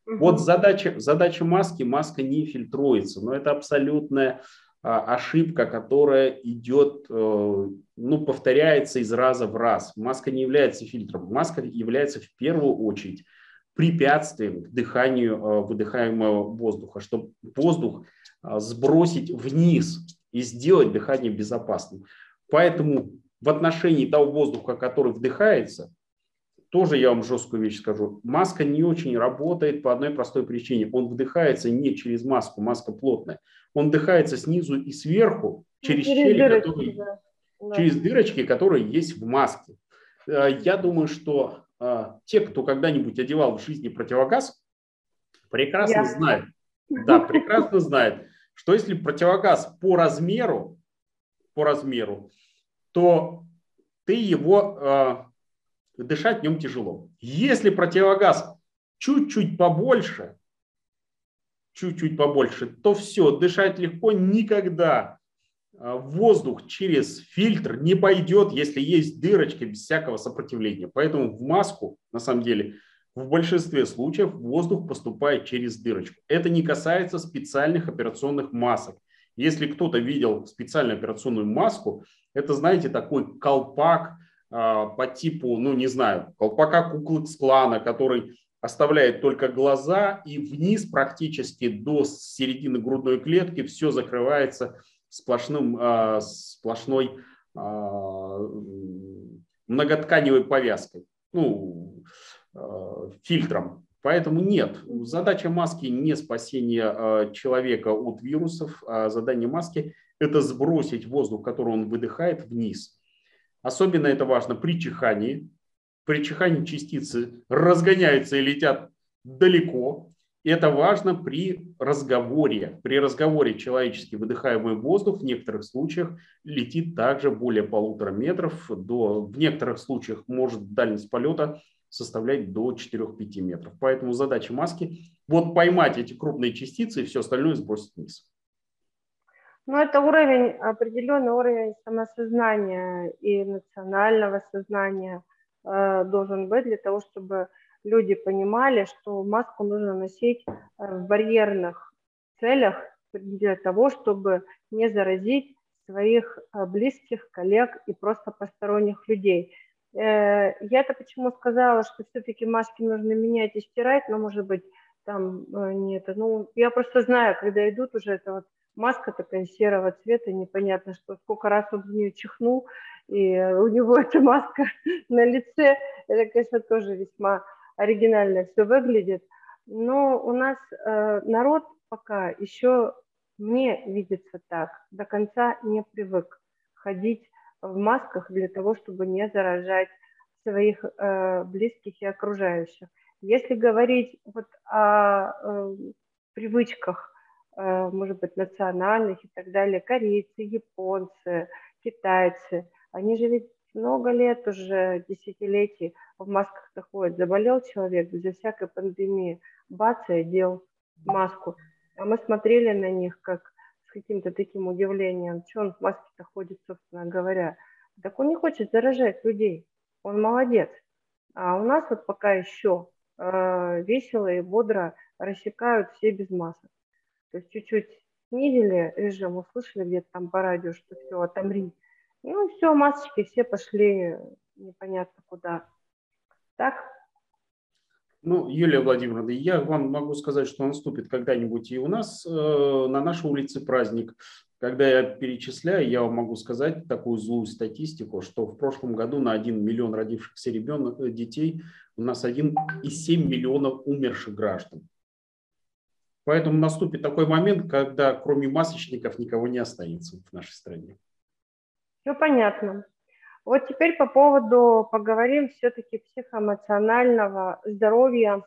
Вот задача, задача маски, маска не фильтруется, но это абсолютная а, ошибка, которая идет, э, ну, повторяется из раза в раз. Маска не является фильтром, маска является в первую очередь препятствием к дыханию э, выдыхаемого воздуха, чтобы воздух э, сбросить вниз и сделать дыхание безопасным. Поэтому в отношении того воздуха, который вдыхается, тоже я вам жесткую вещь скажу. Маска не очень работает по одной простой причине. Он вдыхается не через маску, маска плотная. Он вдыхается снизу и сверху через, через щели, дырочки, которые, да. через дырочки, которые есть в маске. Э, я думаю, что э, те, кто когда-нибудь одевал в жизни противогаз, прекрасно я. знают, да, прекрасно знают, что если противогаз по размеру, по размеру, то ты его э, дышать в нем тяжело. Если противогаз чуть-чуть побольше, чуть-чуть побольше, то все, дышать легко никогда. А, воздух через фильтр не пойдет, если есть дырочка без всякого сопротивления. Поэтому в маску, на самом деле, в большинстве случаев воздух поступает через дырочку. Это не касается специальных операционных масок. Если кто-то видел специальную операционную маску, это, знаете, такой колпак, по типу, ну не знаю, колпака куклы клана, который оставляет только глаза и вниз практически до середины грудной клетки все закрывается сплошным, а, сплошной а, многотканевой повязкой, ну, фильтром. Поэтому нет, задача маски не спасение человека от вирусов, а задание маски – это сбросить воздух, который он выдыхает, вниз – Особенно это важно при чихании. При чихании частицы разгоняются и летят далеко. Это важно при разговоре. При разговоре человеческий выдыхаемый воздух в некоторых случаях летит также более полутора метров. До, в некоторых случаях может дальность полета составлять до 4-5 метров. Поэтому задача маски – вот поймать эти крупные частицы и все остальное сбросить вниз. Ну, это уровень, определенный уровень самосознания и национального сознания э, должен быть для того, чтобы люди понимали, что маску нужно носить э, в барьерных целях для того, чтобы не заразить своих э, близких, коллег и просто посторонних людей. Э, я это почему сказала, что все-таки маски нужно менять и стирать, но, может быть, там э, нет. Ну, я просто знаю, когда идут уже это вот маска такая серого цвета, непонятно, что сколько раз он в нее чихнул, и у него <laughs> эта маска на лице, это, конечно, тоже весьма оригинально все выглядит. Но у нас э, народ пока еще не видится так, до конца не привык ходить в масках для того, чтобы не заражать своих э, близких и окружающих. Если говорить вот о э, привычках может быть, национальных и так далее, корейцы, японцы, китайцы, они же ведь много лет уже, десятилетий в масках ходят. Заболел человек без всякой пандемии, бац, и одел маску. А мы смотрели на них как с каким-то таким удивлением, что он в маске-то ходит, собственно говоря. Так он не хочет заражать людей, он молодец. А у нас вот пока еще э, весело и бодро рассекают все без масок. То есть чуть-чуть снизили режим, услышали где-то там по радио, что все, отомри. Ну, все, масочки все пошли непонятно куда. Так? Ну, Юлия Владимировна, я вам могу сказать, что наступит когда-нибудь и у нас э, на нашей улице праздник. Когда я перечисляю, я вам могу сказать такую злую статистику, что в прошлом году на 1 миллион родившихся ребенок, э, детей у нас 1,7 миллионов умерших граждан. Поэтому наступит такой момент, когда кроме масочников никого не останется в нашей стране. Все понятно. Вот теперь по поводу, поговорим все-таки психоэмоционального здоровья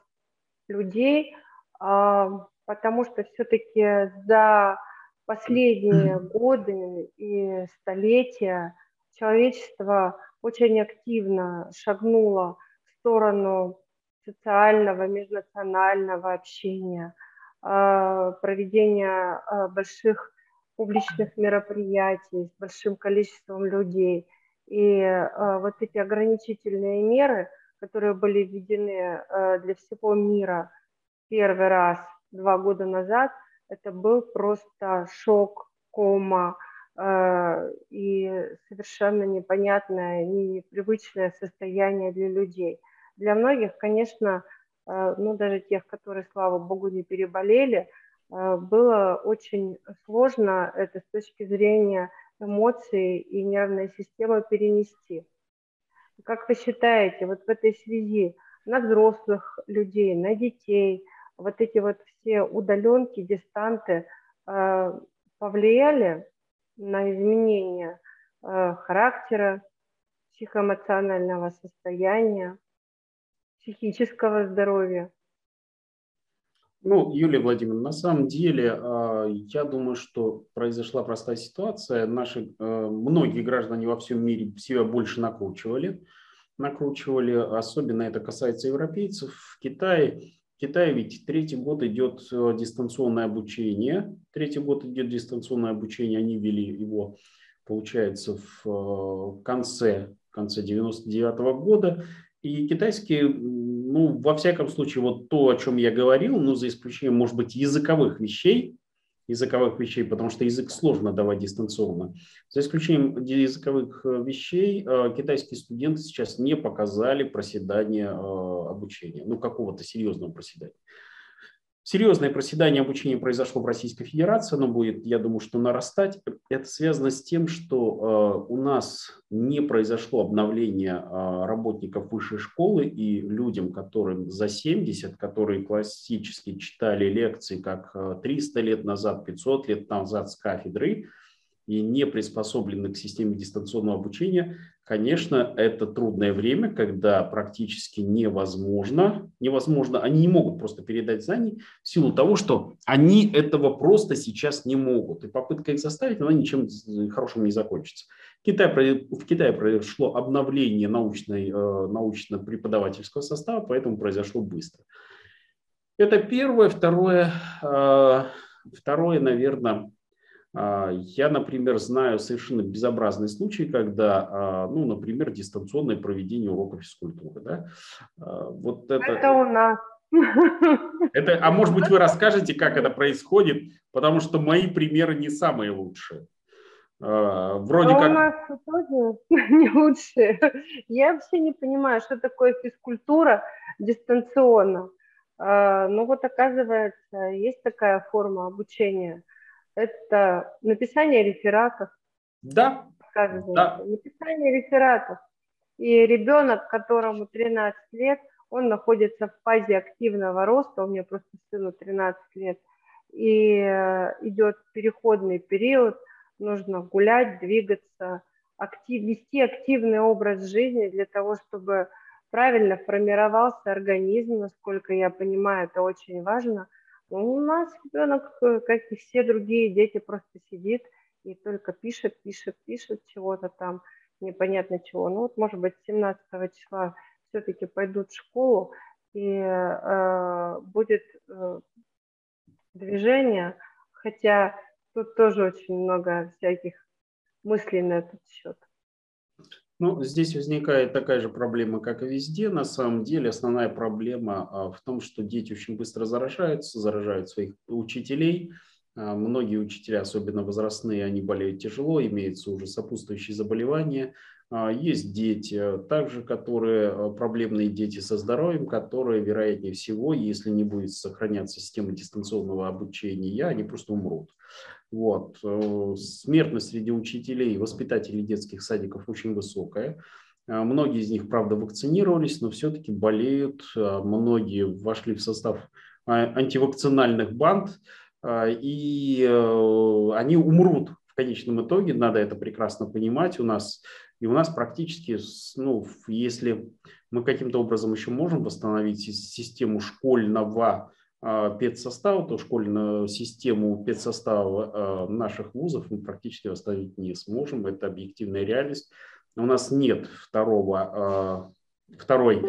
людей, а, потому что все-таки за последние годы и столетия человечество очень активно шагнуло в сторону социального, межнационального общения, проведения а, больших публичных мероприятий с большим количеством людей. И а, вот эти ограничительные меры, которые были введены для всего мира первый раз два года назад – это был просто шок, кома и совершенно непонятное, непривычное состояние для людей. Для многих, конечно, ну даже тех, которые, слава богу, не переболели, э, было очень сложно это с точки зрения эмоций и нервной системы перенести. Как вы считаете, вот в этой связи на взрослых людей, на детей – вот эти вот все удаленки, дистанты э, повлияли на изменение э, характера, психоэмоционального состояния, психического здоровья? Ну, Юлия Владимировна, на самом деле, э, я думаю, что произошла простая ситуация. Наши многие граждане во всем мире себя больше накручивали. Накручивали, особенно это касается европейцев. В Китае Китае ведь третий год идет э, дистанционное обучение. Третий год идет дистанционное обучение. Они ввели его, получается, в э, конце, конце 99 -го года. И китайские, ну, во всяком случае, вот то, о чем я говорил, ну, за исключением, может быть, языковых вещей, языковых вещей, потому что язык сложно давать дистанционно. За исключением языковых э, вещей, э, китайские студенты сейчас не показали проседание э, обучения, ну какого-то серьезного проседания. Серьезное проседание обучения произошло в Российской Федерации, оно будет, я думаю, что нарастать. Это связано с тем, что э, у нас не произошло обновление э, работников высшей школы и людям, которым за 70, которые классически читали лекции как 300 э, лет назад, 500 лет назад с кафедры, и не приспособлены к системе дистанционного обучения, конечно, это трудное время, когда практически невозможно, невозможно, они не могут просто передать знания в силу того, что они этого просто сейчас не могут. И попытка их заставить, она ничем хорошим не закончится. Китай, в Китае произошло обновление научной, э, научно-преподавательского состава, поэтому произошло быстро. Это первое. Второе, э, второе наверное, я, например, знаю совершенно безобразный случай, когда, а, ну, например, дистанционное проведение урока физкультуры. Да? А, вот это... это у нас. Это, а может быть, вы <laughs> расскажете, как это происходит, потому что мои примеры не самые лучшие. Вроде а как... у нас тоже <laughs> не лучшие. Я вообще не понимаю, что такое физкультура дистанционно. Ну вот оказывается, есть такая форма обучения – это написание рефератов. Да. да. Написание рефератов. И ребенок, которому 13 лет, он находится в фазе активного роста, у меня просто сыну 13 лет, и э, идет переходный период, нужно гулять, двигаться, актив, вести активный образ жизни для того, чтобы правильно формировался организм, насколько я понимаю, это очень важно – у нас ребенок, э, как и все другие дети, просто сидит и только пишет, пишет, пишет чего-то там, непонятно чего. Ну вот, может быть, 17 числа все-таки пойдут в школу, и э, будет э, движение, хотя тут тоже очень много всяких мыслей на этот счет. Ну, здесь возникает такая же проблема, как и везде. На самом деле основная проблема а, в том, что дети очень быстро заражаются, заражают своих учителей. А, многие учителя, особенно возрастные, они болеют тяжело, имеются уже сопутствующие заболевания. А, есть дети, также которые проблемные дети со здоровьем, которые, вероятнее всего, если не будет сохраняться система дистанционного обучения, они просто умрут. Вот. Смертность среди учителей и воспитателей детских садиков очень высокая. Многие из них, правда, вакцинировались, но все-таки болеют. Многие вошли в состав антивакцинальных банд, и они умрут в конечном итоге, надо это прекрасно понимать. У нас и у нас практически, ну, если мы каким-то образом еще можем восстановить систему школьного э, педсостава, то школьную систему педсостава э, наших вузов мы практически восстановить не сможем. Это объективная реальность. У нас нет второго, э, второй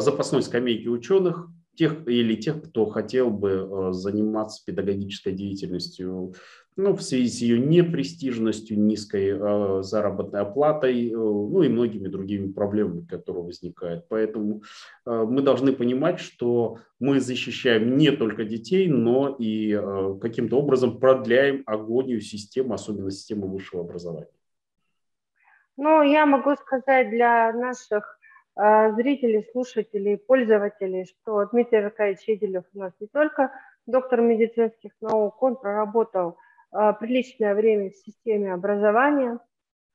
запасной скамейки ученых, тех или тех, кто хотел бы заниматься педагогической деятельностью ну, в связи с ее непрестижностью, низкой э, заработной оплатой, э, ну и многими другими проблемами, которые возникают. Поэтому э, мы должны понимать, что мы защищаем не только детей, но и э, каким-то образом продляем агонию системы, особенно системы высшего образования. Ну, я могу сказать для наших э, зрителей, слушателей, пользователей, что Дмитрий Аркадьевич Еделев у нас не только доктор медицинских наук, он проработал приличное время в системе образования.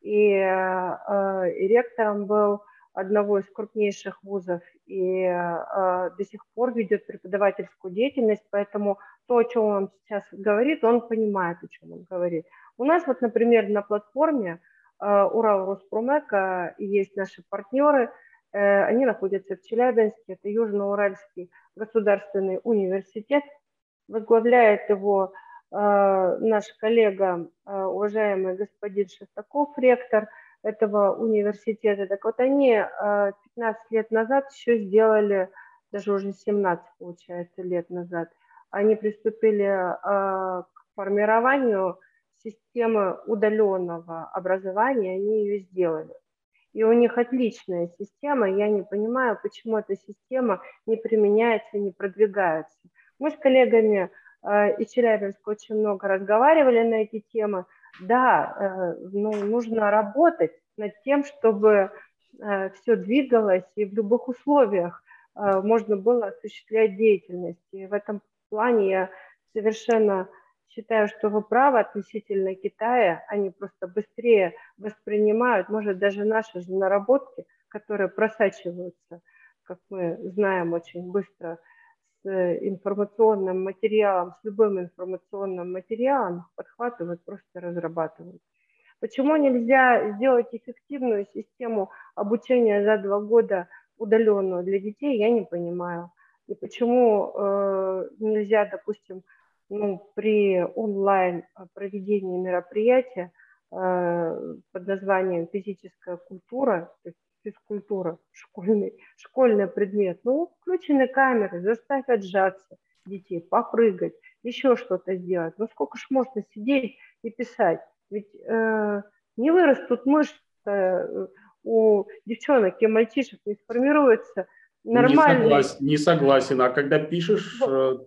И, э, и ректором был одного из крупнейших вузов. И э, до сих пор ведет преподавательскую деятельность, поэтому то, о чем он сейчас говорит, он понимает, о чем он говорит. У нас вот, например, на платформе Урал Роспромека есть наши партнеры, они находятся в Челябинске, это Южноуральский государственный университет, возглавляет его Э, наш коллега, э, уважаемый господин Шестаков, ректор этого университета, так вот они 15 э, лет назад еще сделали, даже уже 17, получается, лет назад, они приступили к формированию системы удаленного образования, они ее сделали. И у них отличная система, я не понимаю, почему эта система не применяется, не продвигается. Мы с коллегами Э, и Челябинск очень много разговаривали на эти темы. Да, э, ну, нужно работать над тем, чтобы э, все двигалось и в любых условиях можно было осуществлять деятельность. И в этом плане я совершенно считаю, что вы правы относительно Китая. Они просто быстрее воспринимают, может, даже наши же наработки, которые просачиваются, как мы знаем, очень быстро – информационным материалом, с любым информационным материалом, подхватывают, просто разрабатывают. Почему нельзя сделать эффективную систему обучения за два года удаленную для детей, я не понимаю. И почему э, нельзя, допустим, ну, при онлайн проведении мероприятия э, под названием физическая культура, то есть физкультура, школьный, школьный предмет. Ну, включены камеры, заставь отжаться детей, попрыгать, еще что-то сделать. Ну, сколько ж можно сидеть и писать? Ведь э, не вырастут мышцы э, у девчонок и мальчишек, не сформируется нормально. Не согласен, не согласен. А когда пишешь, э,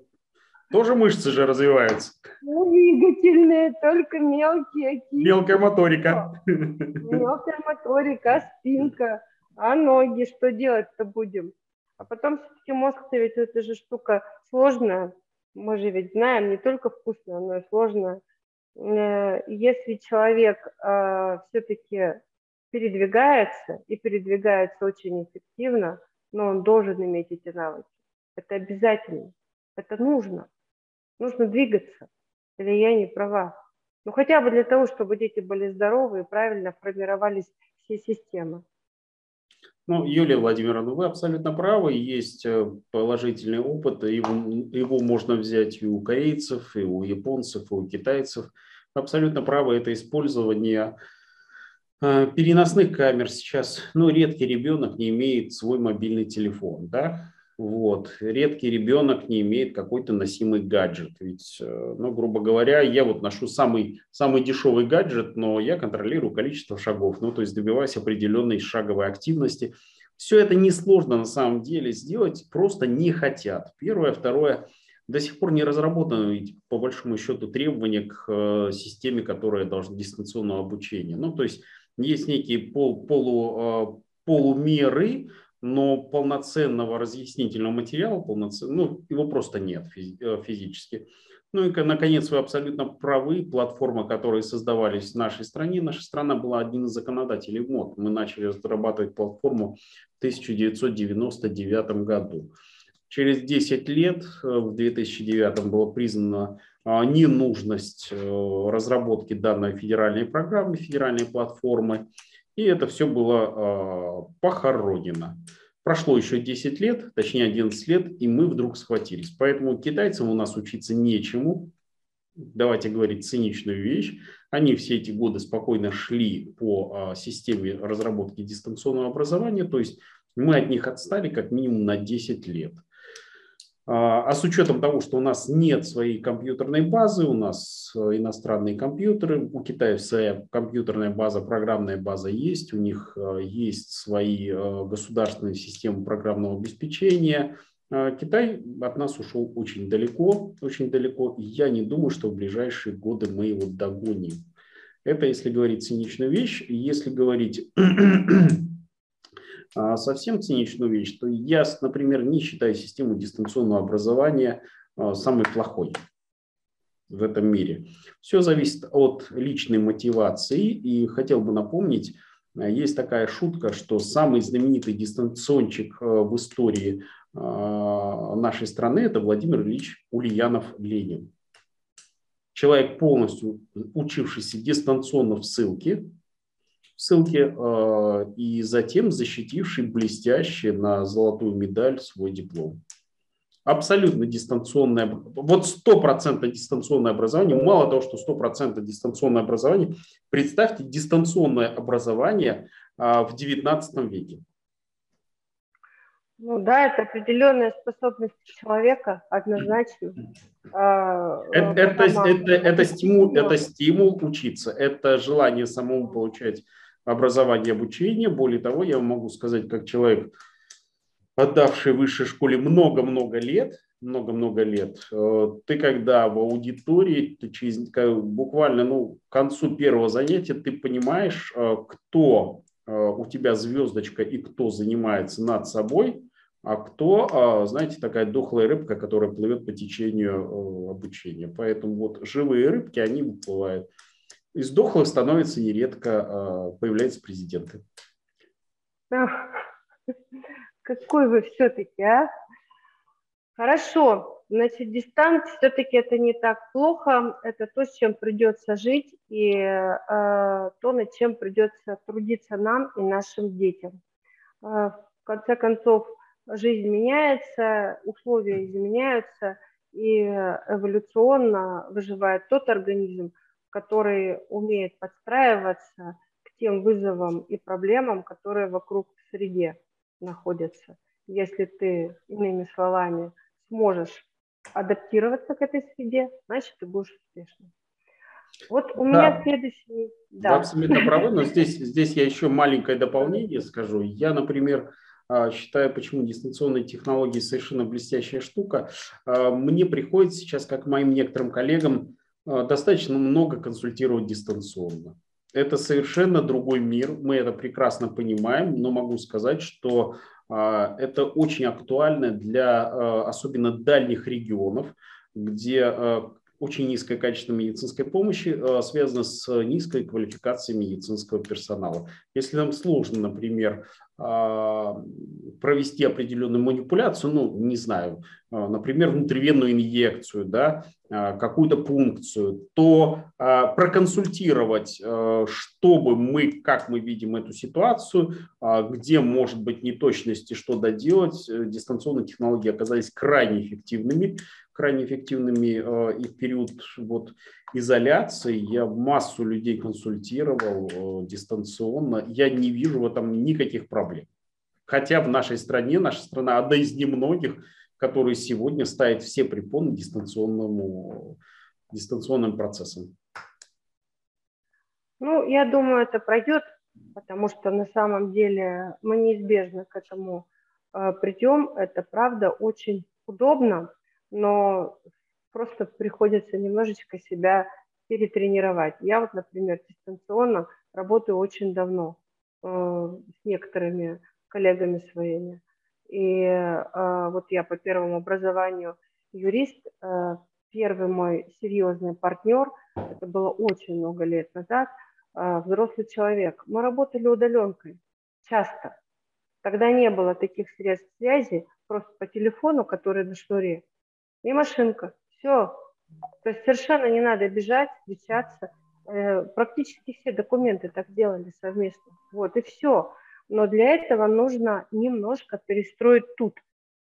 тоже мышцы же развиваются. Ну, двигательные, только мелкие. Кисти. Мелкая моторика. Мелкая моторика, спинка. А ноги, что делать-то будем? А потом все-таки мозг-то ведь это же штука сложная. Мы же ведь знаем, не только вкусная, но и сложная. Э, если человек э, все-таки передвигается и передвигается очень эффективно, но он должен иметь эти навыки. Это обязательно. Это нужно. Нужно двигаться. Или я не права? Ну, хотя бы для того, чтобы дети были здоровы и правильно формировались все системы. Ну, Юлия Владимировна, вы абсолютно правы. Есть э, положительный опыт. Его, его можно взять и у корейцев, и у японцев, и у китайцев. Абсолютно правы. Это использование э, переносных камер сейчас. Ну, редкий ребенок не имеет свой мобильный телефон, да? Вот. Редкий ребенок не имеет какой-то носимый гаджет. Ведь, э, ну, грубо говоря, я вот ношу самый, самый дешевый гаджет, но я контролирую количество шагов, ну, то есть добиваюсь определенной шаговой активности. Все это несложно на самом деле сделать, просто не хотят. Первое. Второе. До сих пор не разработаны, по большому счету, требования к э, системе, которая должна дистанционного обучения. Ну, то есть есть некие пол, полу, э, полумеры, но полноценного разъяснительного материала, полноцен... ну, его просто нет э, физически. Ну и, наконец, вы абсолютно правы. Платформы, которые создавались в нашей стране, наша страна была одним из законодателей МОД. Мы начали разрабатывать платформу в 1999 году. Через 10 лет, э, в 2009 было признано а, ненужность э, разработки данной федеральной программы, федеральной платформы, и это все было а, похоронено. Прошло еще 10 лет, точнее 11 лет, и мы вдруг схватились. Поэтому китайцам у нас учиться нечему. Давайте говорить циничную вещь. Они все эти годы спокойно шли по а, системе разработки дистанционного образования, то есть мы от них отстали как минимум на 10 лет. А, а с учетом того, что у нас нет своей компьютерной базы, у нас э, иностранные компьютеры, у Китая своя компьютерная база, программная база есть, у них э, есть свои э, государственные системы программного обеспечения. А Китай от нас ушел очень далеко, очень далеко. я не думаю, что в ближайшие годы мы его догоним. Это если говорить циничную вещь. Если говорить совсем циничную вещь, то я, например, не считаю систему дистанционного образования а, самой плохой в этом мире. Все зависит от личной мотивации. И хотел бы напомнить, а, есть такая шутка, что самый знаменитый дистанциончик в истории нашей страны – это Владимир Ильич Ульянов-Ленин. Человек, полностью учившийся дистанционно в ссылке, ссылке, а, и затем защитивший блестяще на золотую медаль свой диплом. Абсолютно дистанционное, вот 100% дистанционное образование, мало того, что 100% дистанционное образование, представьте дистанционное образование а, в 19 веке. Ну да, это определенная способность человека, однозначно. А, это, это, это, это, стимул, это стимул учиться, это желание самому получать образования и обучения. Более того, я могу сказать, как человек, отдавший высшей школе много-много лет, много-много лет, э, ты когда в аудитории, ты через, буквально ну, к концу первого занятия ты понимаешь, э, кто э, у тебя звездочка и кто занимается над собой, а кто, знаете, такая дохлая рыбка, которая плывет по течению обучения. Поэтому вот живые рыбки, они выплывают. Из дохлых становится нередко, а, появляются президенты. Какой вы все-таки, а? Хорошо, значит, дистант все-таки это не так плохо, это то, с чем придется жить и э, то, над чем придется трудиться нам и нашим детям. Э, в конце концов, жизнь меняется, условия изменяются, и эволюционно выживает тот организм, который умеет подстраиваться к тем вызовам и проблемам, которые вокруг в среде находятся. Если ты, иными словами, сможешь адаптироваться к этой среде, значит, ты будешь успешным. Вот у да. меня следующий... Да. Вы абсолютно правы, но здесь, здесь я еще маленькое дополнение скажу. Я, например, а, считаю, почему дистанционные технологии совершенно блестящая штука. А, мне приходится сейчас, как моим некоторым коллегам, достаточно много консультировать дистанционно. Это совершенно другой мир, мы это прекрасно понимаем, но могу сказать, что а, это очень актуально для а, особенно дальних регионов, где очень низкое качество медицинской помощи связано с низкой квалификацией медицинского персонала. Если нам сложно, например, провести определенную манипуляцию, ну, не знаю, например, внутривенную инъекцию, да, а, какую-то пункцию, то а, проконсультировать, а, чтобы мы, как мы видим эту ситуацию, где может быть неточности, что доделать, э, дистанционные технологии оказались крайне эффективными, крайне эффективными и в период вот, изоляции я массу людей консультировал э, дистанционно, я не вижу в этом никаких проблем. Хотя в нашей стране, наша страна одна из немногих, который сегодня ставит все препоны дистанционному, дистанционным процессам? Ну, я думаю, это пройдет, потому что на самом деле мы неизбежно к этому э, придем. Это правда очень удобно, но просто приходится немножечко себя перетренировать. Я вот, например, дистанционно работаю очень давно э, с некоторыми коллегами своими. И э, вот я по первому образованию юрист, э, первый мой серьезный партнер, это было очень много лет назад, а, взрослый человек. Мы работали удаленкой часто. Тогда не было таких средств связи, просто по телефону, который на шнуре, и машинка. Все. То есть совершенно не надо бежать, встречаться. Э, практически все документы так делали совместно. Вот, и все. Но для этого нужно немножко перестроить тут.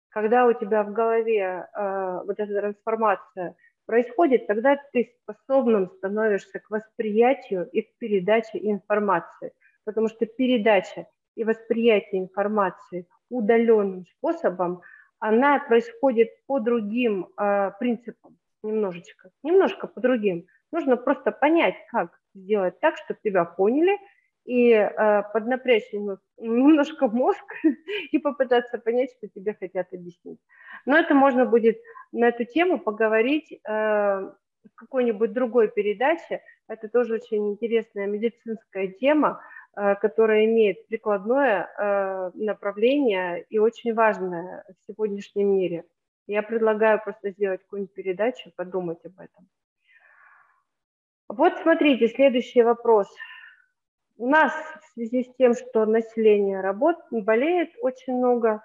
Когда у тебя в голове э, вот эта трансформация происходит, тогда ты способным становишься к восприятию и к передаче информации. Потому что передача и восприятие информации удаленным способом, она происходит по другим э, принципам немножечко, немножко по другим. Нужно просто понять, как сделать так, чтобы тебя поняли, и э, поднапрячь немножко мозг <laughs> и попытаться понять, что тебе хотят объяснить. Но это можно будет на эту тему поговорить э, в какой-нибудь другой передаче. Это тоже очень интересная медицинская тема, которая имеет прикладное э, направление и очень важное в сегодняшнем мире. Я предлагаю просто сделать какую-нибудь передачу, подумать об этом. Вот смотрите, следующий вопрос. У нас в связи с тем, что население работ болеет очень много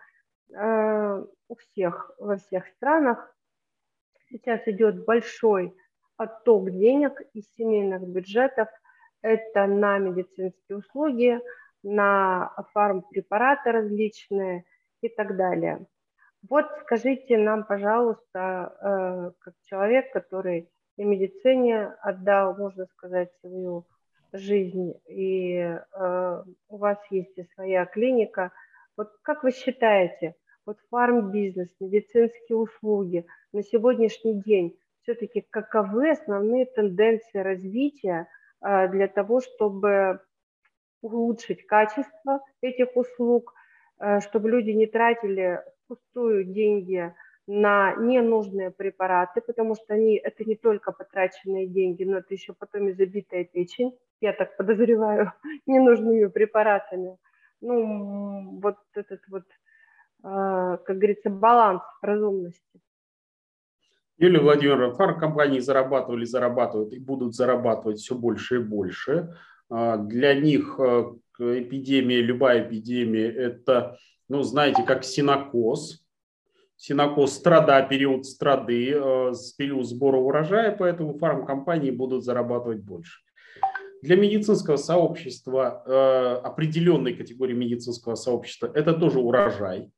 э, у всех, во всех странах, сейчас идет большой отток денег из семейных бюджетов. Это на медицинские услуги, на фармпрепараты различные и так далее. Вот скажите нам, пожалуйста, э, как человек, который и медицине отдал, можно сказать, свою жизнь, и э, у вас есть и своя клиника. Вот как вы считаете, вот фарм-бизнес, медицинские услуги на сегодняшний день все-таки каковы основные тенденции развития для того, чтобы улучшить качество этих услуг, э, чтобы люди не тратили впустую деньги на ненужные препараты, потому что они, это не только потраченные деньги, но это еще потом и забитая печень, я так подозреваю, <laughs> ненужными препаратами. Ну, вот этот вот, э, как говорится, баланс разумности. Юлия Владимировна, фармкомпании зарабатывали, зарабатывают и будут зарабатывать все больше и больше. А, для них э, эпидемия, любая эпидемия, это, ну, знаете, как синокос, Синокос страда, период страды, э, период сбора урожая, поэтому фармкомпании будут зарабатывать больше. Для медицинского сообщества, э, определенной категории медицинского сообщества, это тоже урожай.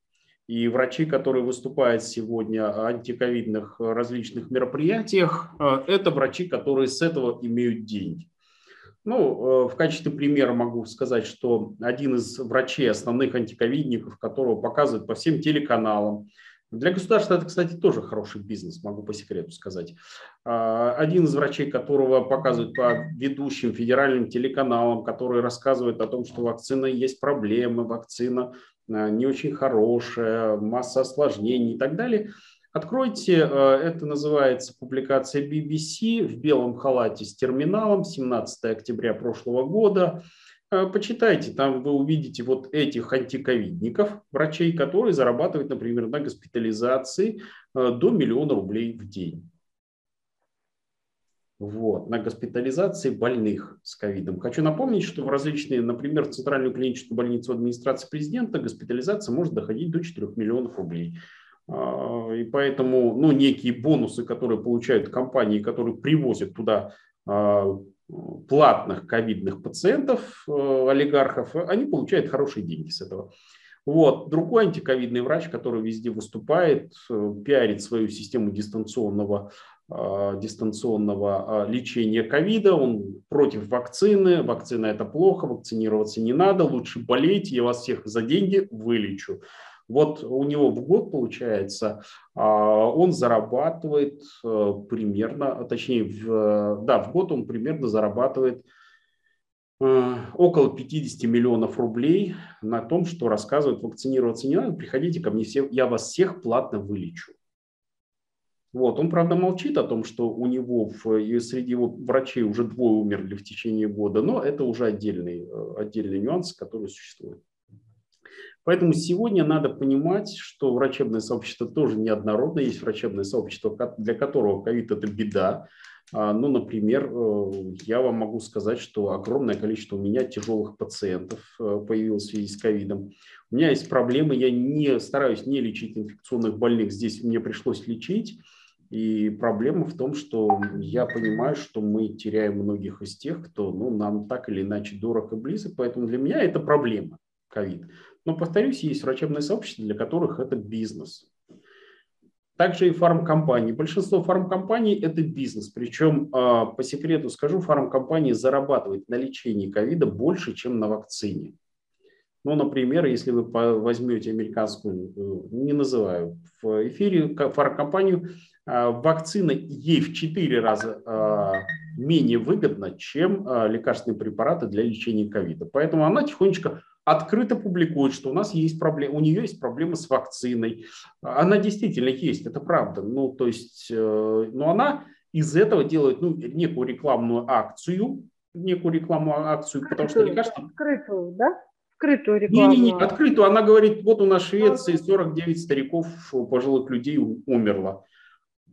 И врачи, которые выступают сегодня о антиковидных различных мероприятиях, э, это врачи, которые с этого имеют деньги. Ну, в качестве примера могу сказать, что один из врачей, основных антиковидников, которого показывают по всем телеканалам, для государства это, кстати, тоже хороший бизнес, могу по секрету сказать. А, один из врачей, которого показывают по ведущим федеральным телеканалам, который рассказывает о том, что вакцина есть проблемы, вакцина не очень хорошая, масса осложнений и так далее. Откройте, а, это называется публикация BBC в белом халате с терминалом 17 октября прошлого года. Э, почитайте, там вы увидите вот этих антиковидников, врачей, которые зарабатывают, например, на госпитализации э, до миллиона рублей в день. Вот, на госпитализации больных с ковидом. Хочу напомнить, что в различные, например, в Центральную клиническую больницу администрации президента госпитализация может доходить до 4 миллионов рублей. А, и поэтому ну, некие бонусы, которые получают компании, которые привозят туда а, платных ковидных пациентов, э, олигархов, они получают хорошие деньги с этого. Вот. Другой антиковидный врач, который везде выступает, э, пиарит свою систему дистанционного, дистанционного лечения ковида, он против вакцины, вакцина это плохо, вакцинироваться не надо, лучше болеть, я вас всех за деньги вылечу. Вот у него в год получается, а, он зарабатывает э, примерно, а точнее, в, да, в год он примерно зарабатывает э, около 50 миллионов рублей на том, что рассказывают, вакцинироваться не надо, приходите ко мне, все, я вас всех платно вылечу. Вот. Он, правда, молчит о том, что у него в, среди его врачей уже двое умерли в течение года, но это уже отдельный, э, отдельный нюанс, который существует. Поэтому сегодня надо понимать, что врачебное сообщество тоже неоднородно. Есть врачебное сообщество, для которого ковид – это беда. А, ну, например, э, я вам могу сказать, что огромное количество у меня тяжелых пациентов э, появилось в связи с ковидом. У меня есть проблемы, я не стараюсь не лечить инфекционных больных, здесь мне пришлось лечить. И проблема в том, что я понимаю, что мы теряем многих из тех, кто ну, нам так или иначе дорог и близок, поэтому для меня это проблема, ковид. Но, повторюсь, есть врачебное сообщество, для которых это бизнес. Также и фармкомпании. Большинство фармкомпаний – это бизнес. Причем, а, по секрету скажу, фармкомпании зарабатывают на лечении ковида больше, чем на вакцине. Ну, например, если вы возьмете американскую, э, не называю в эфире фармкомпанию, вакцина ей в 4 раза а, менее выгодна, чем лекарственные препараты для лечения ковида. Поэтому она тихонечко открыто публикует, что у нас есть проблема, у нее есть проблемы с вакциной. Она действительно есть, это правда. Ну, то есть, э, но она из этого делает ну, некую рекламную акцию, некую рекламную акцию, открытую, потому что лекарства... Открытую, да? Открытую рекламу. Не-не-не, открытую. Она говорит, вот у нас в Швеции 49 стариков, пожилых людей умерло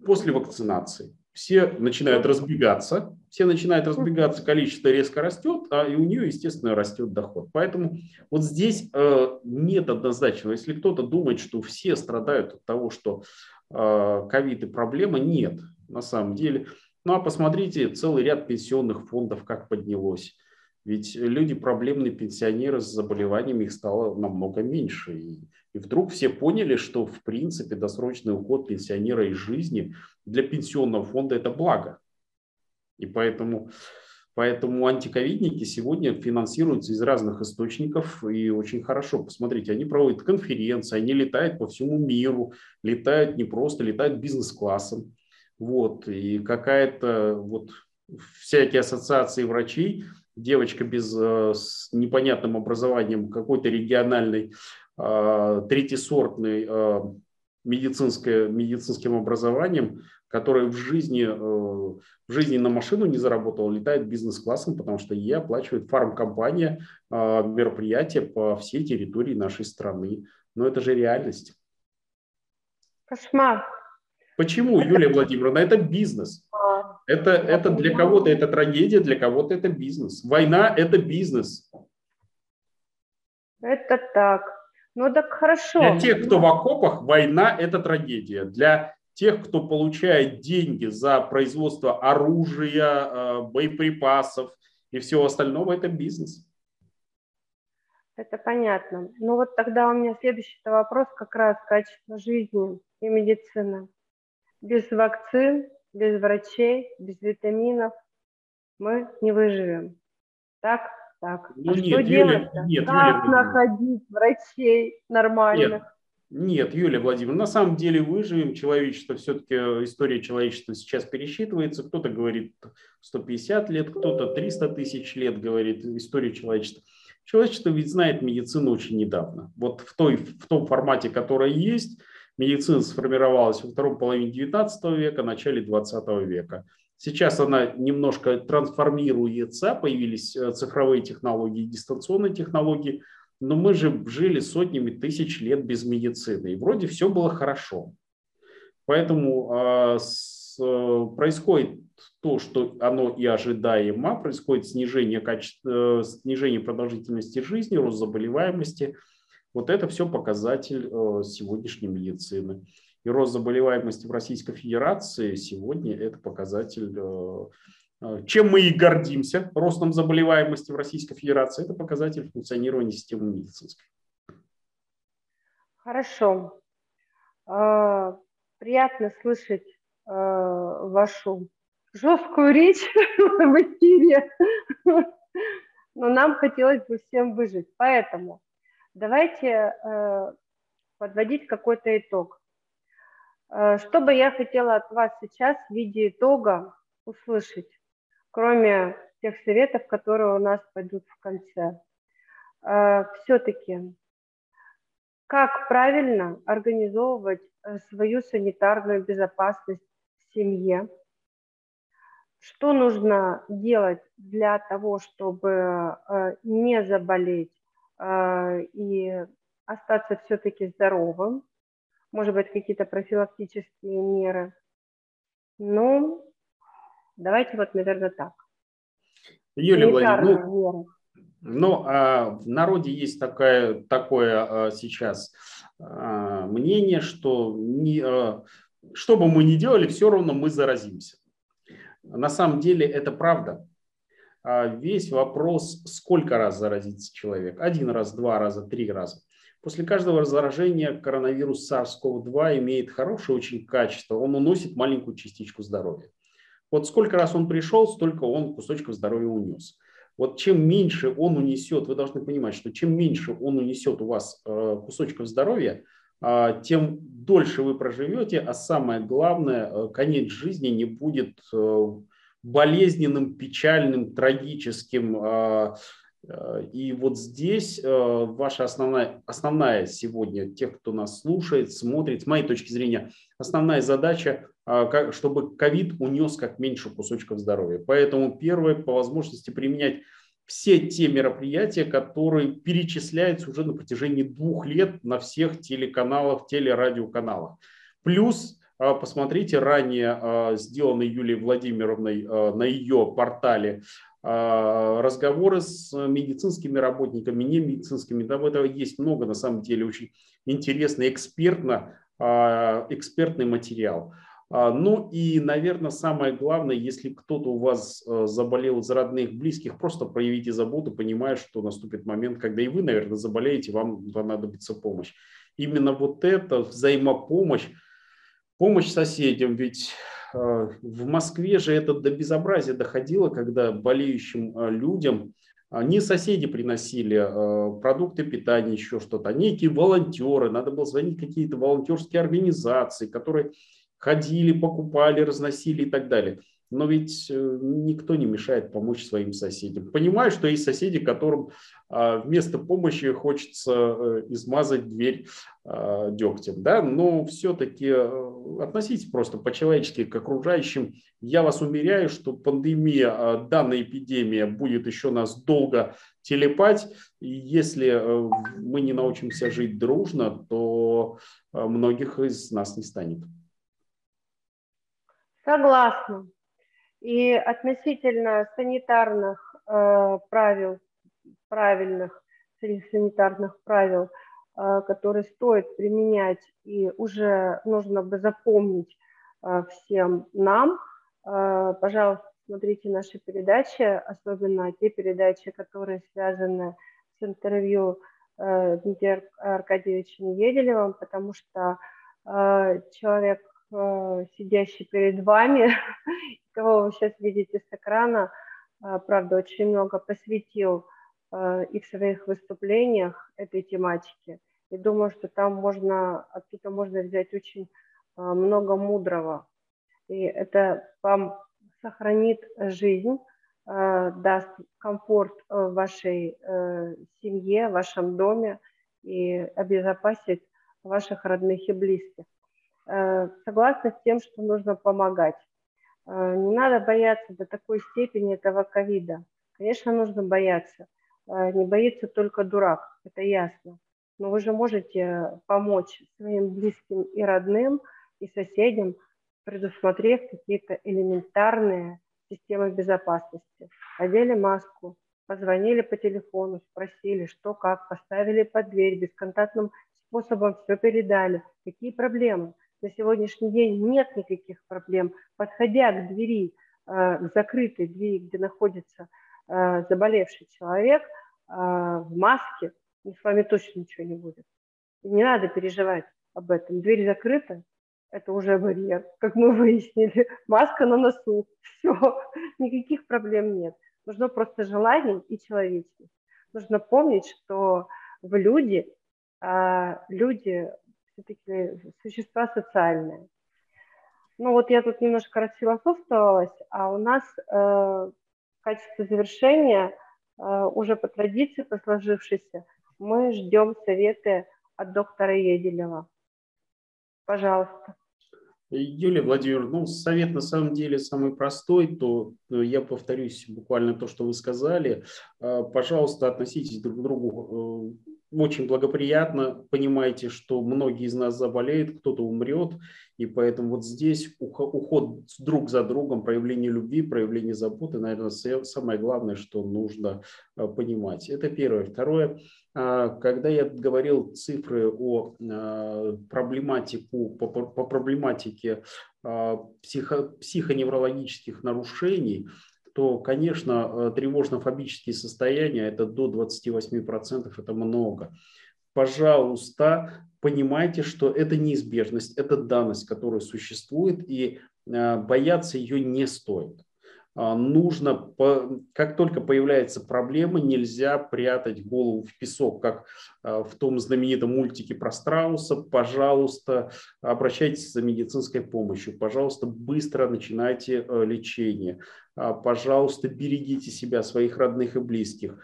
после вакцинации все начинают разбегаться, все начинают разбегаться, количество резко растет, а и у нее, естественно, растет доход. Поэтому вот здесь э, нет однозначного. Если кто-то думает, что все страдают от того, что э, ковид и проблема, нет, на самом деле. Ну а посмотрите, целый ряд пенсионных фондов как поднялось. Ведь люди проблемные пенсионеры с заболеваниями их стало намного меньше. И и вдруг все поняли, что в принципе досрочный уход пенсионера из жизни для пенсионного фонда это благо. И поэтому, поэтому антиковидники сегодня финансируются из разных источников и очень хорошо. Посмотрите, они проводят конференции, они летают по всему миру, летают не просто, летают бизнес-классом. Вот, и какая-то вот всякие ассоциации врачей, девочка без э, с непонятным образованием какой-то региональной а, третьесортный а, медицинское, медицинским образованием, который в жизни, э, в жизни на машину не заработал, летает бизнес-классом, потому что ей оплачивает фармкомпания а, мероприятия по всей территории нашей страны. Но это же реальность. Кошмар. Почему, Юлия Владимировна? Это бизнес. Это, это для кого-то это трагедия, для кого-то это бизнес. Война – это бизнес. Это так. Ну так хорошо. Для тех, кто в окопах, война – это трагедия. Для тех, кто получает деньги за производство оружия, э, боеприпасов и всего остального, это бизнес. Это понятно. Ну вот тогда у меня следующий вопрос как раз качество жизни и медицины. Без вакцин, без врачей, без витаминов мы не выживем. Так? Так, ну, а нет, что Юля, делать нет, как Юлия находить врачей нормальных? Нет. Нет, Юлия Владимировна, на самом деле выживем, человечество, все-таки история человечества сейчас пересчитывается, кто-то говорит 150 лет, кто-то 300 тысяч лет говорит история человечества. Человечество ведь знает медицину очень недавно. Вот в, той, в том формате, который есть, медицина сформировалась во втором половине 19 века, начале 20 века. Сейчас она немножко трансформируется, появились э, цифровые технологии, дистанционные технологии, но мы же жили сотнями тысяч лет без медицины, и вроде все было хорошо. Поэтому с, э, происходит то, что оно и ожидаемо, происходит снижение, качества, э, снижение продолжительности жизни, рост заболеваемости. Вот это все показатель сегодняшней медицины. И рост заболеваемости в Российской Федерации сегодня это показатель, э, э, чем мы и гордимся, ростом заболеваемости в Российской Федерации, это показатель функционирования системы медицинской. Хорошо. А, приятно слышать э, вашу жесткую речь <laughs> в эфире, но нам хотелось бы всем выжить. Поэтому давайте подводить какой-то итог. Э, что бы я хотела от вас сейчас в виде итога услышать, кроме тех советов, которые у нас пойдут в конце? Э, Все-таки, как правильно организовывать э, свою санитарную безопасность в семье? Что нужно делать для того, чтобы не заболеть и остаться все-таки здоровым, может быть, какие-то профилактические меры. Ну, давайте вот, наверное, так. Юлия Владимировна, ну, ну, а в народе есть такая, такое а, сейчас а, мнение, что не, а, что бы мы ни делали, все равно мы заразимся. На самом деле это правда. А весь вопрос, сколько раз заразится человек. Один раз, два раза, три раза. После каждого заражения коронавирус SARS-CoV-2 имеет хорошее очень качество. Он уносит маленькую частичку здоровья. Вот сколько раз он пришел, столько он кусочков здоровья унес. Вот чем меньше он унесет, вы должны понимать, что чем меньше он унесет у вас э, кусочков здоровья, э, тем дольше вы проживете, а самое главное, э, конец жизни не будет болезненным, печальным, трагическим. А, и вот здесь а, ваша основная, основная сегодня, тех, кто нас слушает, смотрит, с моей точки зрения, основная задача, чтобы ковид унес как меньше кусочков здоровья. Поэтому первое, по возможности применять все те мероприятия, которые перечисляются уже на протяжении двух лет на всех телеканалах, телерадиоканалах. Плюс посмотрите ранее сделанный Юлией Владимировной на ее портале разговоры с медицинскими работниками, не медицинскими. Там этого есть много, на самом деле, очень интересный, экспертно, экспертный материал. Ну и, наверное, самое главное, если кто-то у вас заболел из родных, близких, просто проявите заботу, понимая, что наступит момент, когда и вы, наверное, заболеете, вам понадобится помощь. Именно вот эта взаимопомощь, Помощь соседям, ведь э, в Москве же это до безобразия доходило, когда болеющим э, людям э, не соседи приносили продукты питания, еще что-то, а некие волонтеры. Надо было звонить какие-то волонтерские организации, которые ходили, покупали, разносили и так далее но ведь э, никто не мешает помочь своим соседям. Понимаю, что есть соседи, которым а, вместо помощи хочется э, измазать дверь а, дегтем, да, но все-таки э, относитесь просто по-человечески к окружающим. Я вас уверяю, что пандемия, а, данная эпидемия будет еще нас долго телепать, и если мы не научимся жить дружно, то многих из нас не станет. Согласна. И относительно санитарных э, правил, правильных санитарных правил, э, которые стоит применять и уже нужно бы запомнить э, всем нам, э, пожалуйста, смотрите наши передачи, особенно те передачи, которые связаны с интервью э, Дмитрия Аркадьевича Неделевым, потому что э, человек сидящий перед вами, <laughs> кого вы сейчас видите с экрана, э, правда, очень много посвятил э, и в своих выступлениях этой тематике. И думаю, что там можно, оттуда можно взять очень много мудрого. И это вам сохранит жизнь, даст комфорт в вашей семье, в вашем доме и обезопасит ваших родных и близких. Э, согласна с тем, что нужно помогать. Э, не надо бояться до такой степени этого ковида. Конечно, нужно бояться. Э, не боится только дурак, это ясно. Но вы же можете помочь своим близким и родным, и соседям, предусмотрев какие-то элементарные системы безопасности. Одели маску, позвонили по телефону, спросили, что как, поставили под дверь, бесконтактным способом все передали. Какие проблемы? На сегодняшний день нет никаких проблем. Подходя к двери, э, к закрытой двери, где находится э, заболевший человек, э, в маске, с вами точно ничего не будет. Не надо переживать об этом. Дверь закрыта, это уже барьер, как мы <laughs> выяснили. Маска на носу, все, никаких проблем нет. Нужно просто желание и человечность. Нужно помнить, что вы люди, люди все-таки существа социальные. Ну вот я тут немножко расфилософствовалась, а у нас э, в качестве завершения э, уже по традиции, по сложившейся, мы ждем советы от доктора Еделева. Пожалуйста. Юлия Владимировна, ну, совет на самом деле самый простой, то э, я повторюсь буквально то, что вы сказали. Э, пожалуйста, относитесь друг к другу э, очень благоприятно. Понимаете, что многие из нас заболеют, кто-то умрет. И поэтому вот здесь уход друг за другом, проявление любви, проявление заботы, наверное, самое главное, что нужно э, понимать. Это первое. Второе, а, когда я говорил цифры о э, проблематику, по, проблематике а, психо, психоневрологических нарушений, то, конечно, э, тревожно-фобические состояния – это до 28%, это много. Пожалуйста, понимайте, что это неизбежность, это данность, которая существует, и э, бояться ее не стоит. А, нужно, как только появляется проблема, нельзя прятать голову в песок, как а, в том знаменитом мультике про страуса. Пожалуйста, обращайтесь за медицинской помощью. Пожалуйста, быстро начинайте э, лечение. А, пожалуйста, берегите себя, своих родных и близких.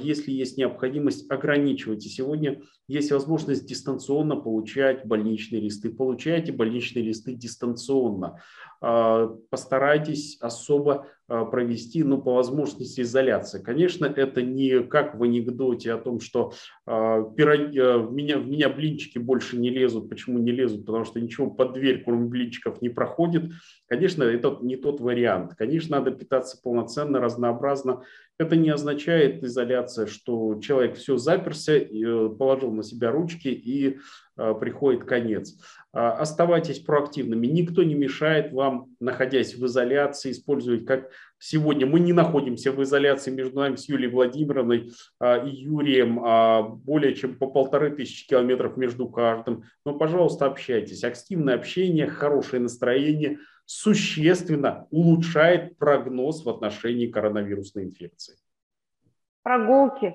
Если есть необходимость, ограничивайте. Сегодня есть возможность дистанционно получать больничные листы. Получайте больничные листы дистанционно. Постарайтесь особо провести, ну, по возможности, изоляция. Конечно, это не как в анекдоте о том, что пироги, э, в, меня, в меня блинчики больше не лезут. Почему не лезут? Потому что ничего под дверь, кроме блинчиков, не проходит. Конечно, это не тот вариант. Конечно, надо питаться полноценно, разнообразно. Это не означает изоляция, что человек все заперся, э, положил на себя ручки и приходит конец. А, оставайтесь проактивными. Никто не мешает вам, находясь в изоляции, использовать, как сегодня мы не находимся в изоляции между нами с Юлией Владимировной а, и Юрием, а, более чем по полторы тысячи километров между каждым. Но, пожалуйста, общайтесь. Активное общение, хорошее настроение существенно улучшает прогноз в отношении коронавирусной инфекции. Прогулки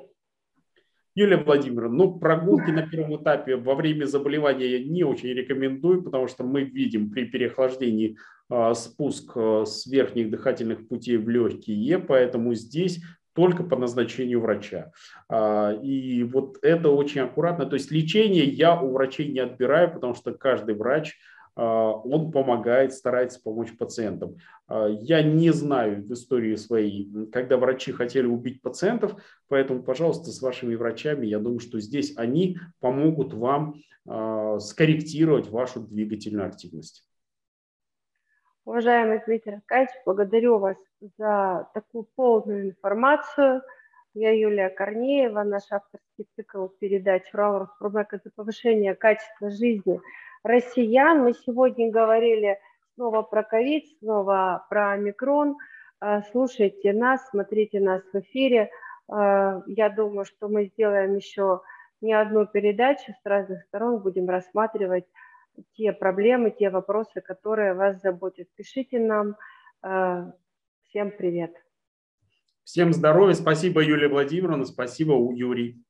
Юлия Владимировна, ну, прогулки на первом этапе во время заболевания я не очень рекомендую, потому что мы видим при переохлаждении э, спуск э, с верхних дыхательных путей в легкие, поэтому здесь только по назначению врача. А, и вот это очень аккуратно. То есть лечение я у врачей не отбираю, потому что каждый врач а, он помогает, старается помочь пациентам. А, я не знаю в истории своей, когда врачи хотели убить пациентов, поэтому, пожалуйста, с вашими врачами, я думаю, что здесь они помогут вам а, скорректировать вашу двигательную активность. Уважаемый Дмитрий Аркадьевич, благодарю вас за такую полную информацию. Я Юлия Корнеева, наш авторский цикл передач «Урал Роспромека за повышение качества жизни» россиян. Мы сегодня говорили снова про ковид, снова про микрон. А, слушайте нас, смотрите нас в эфире. А, я думаю, что мы сделаем еще не одну передачу с разных сторон, будем рассматривать те проблемы, те вопросы, которые вас заботят. Пишите нам. А, всем привет. Всем здоровья. Спасибо, Юлия Владимировна. Спасибо, Юрий.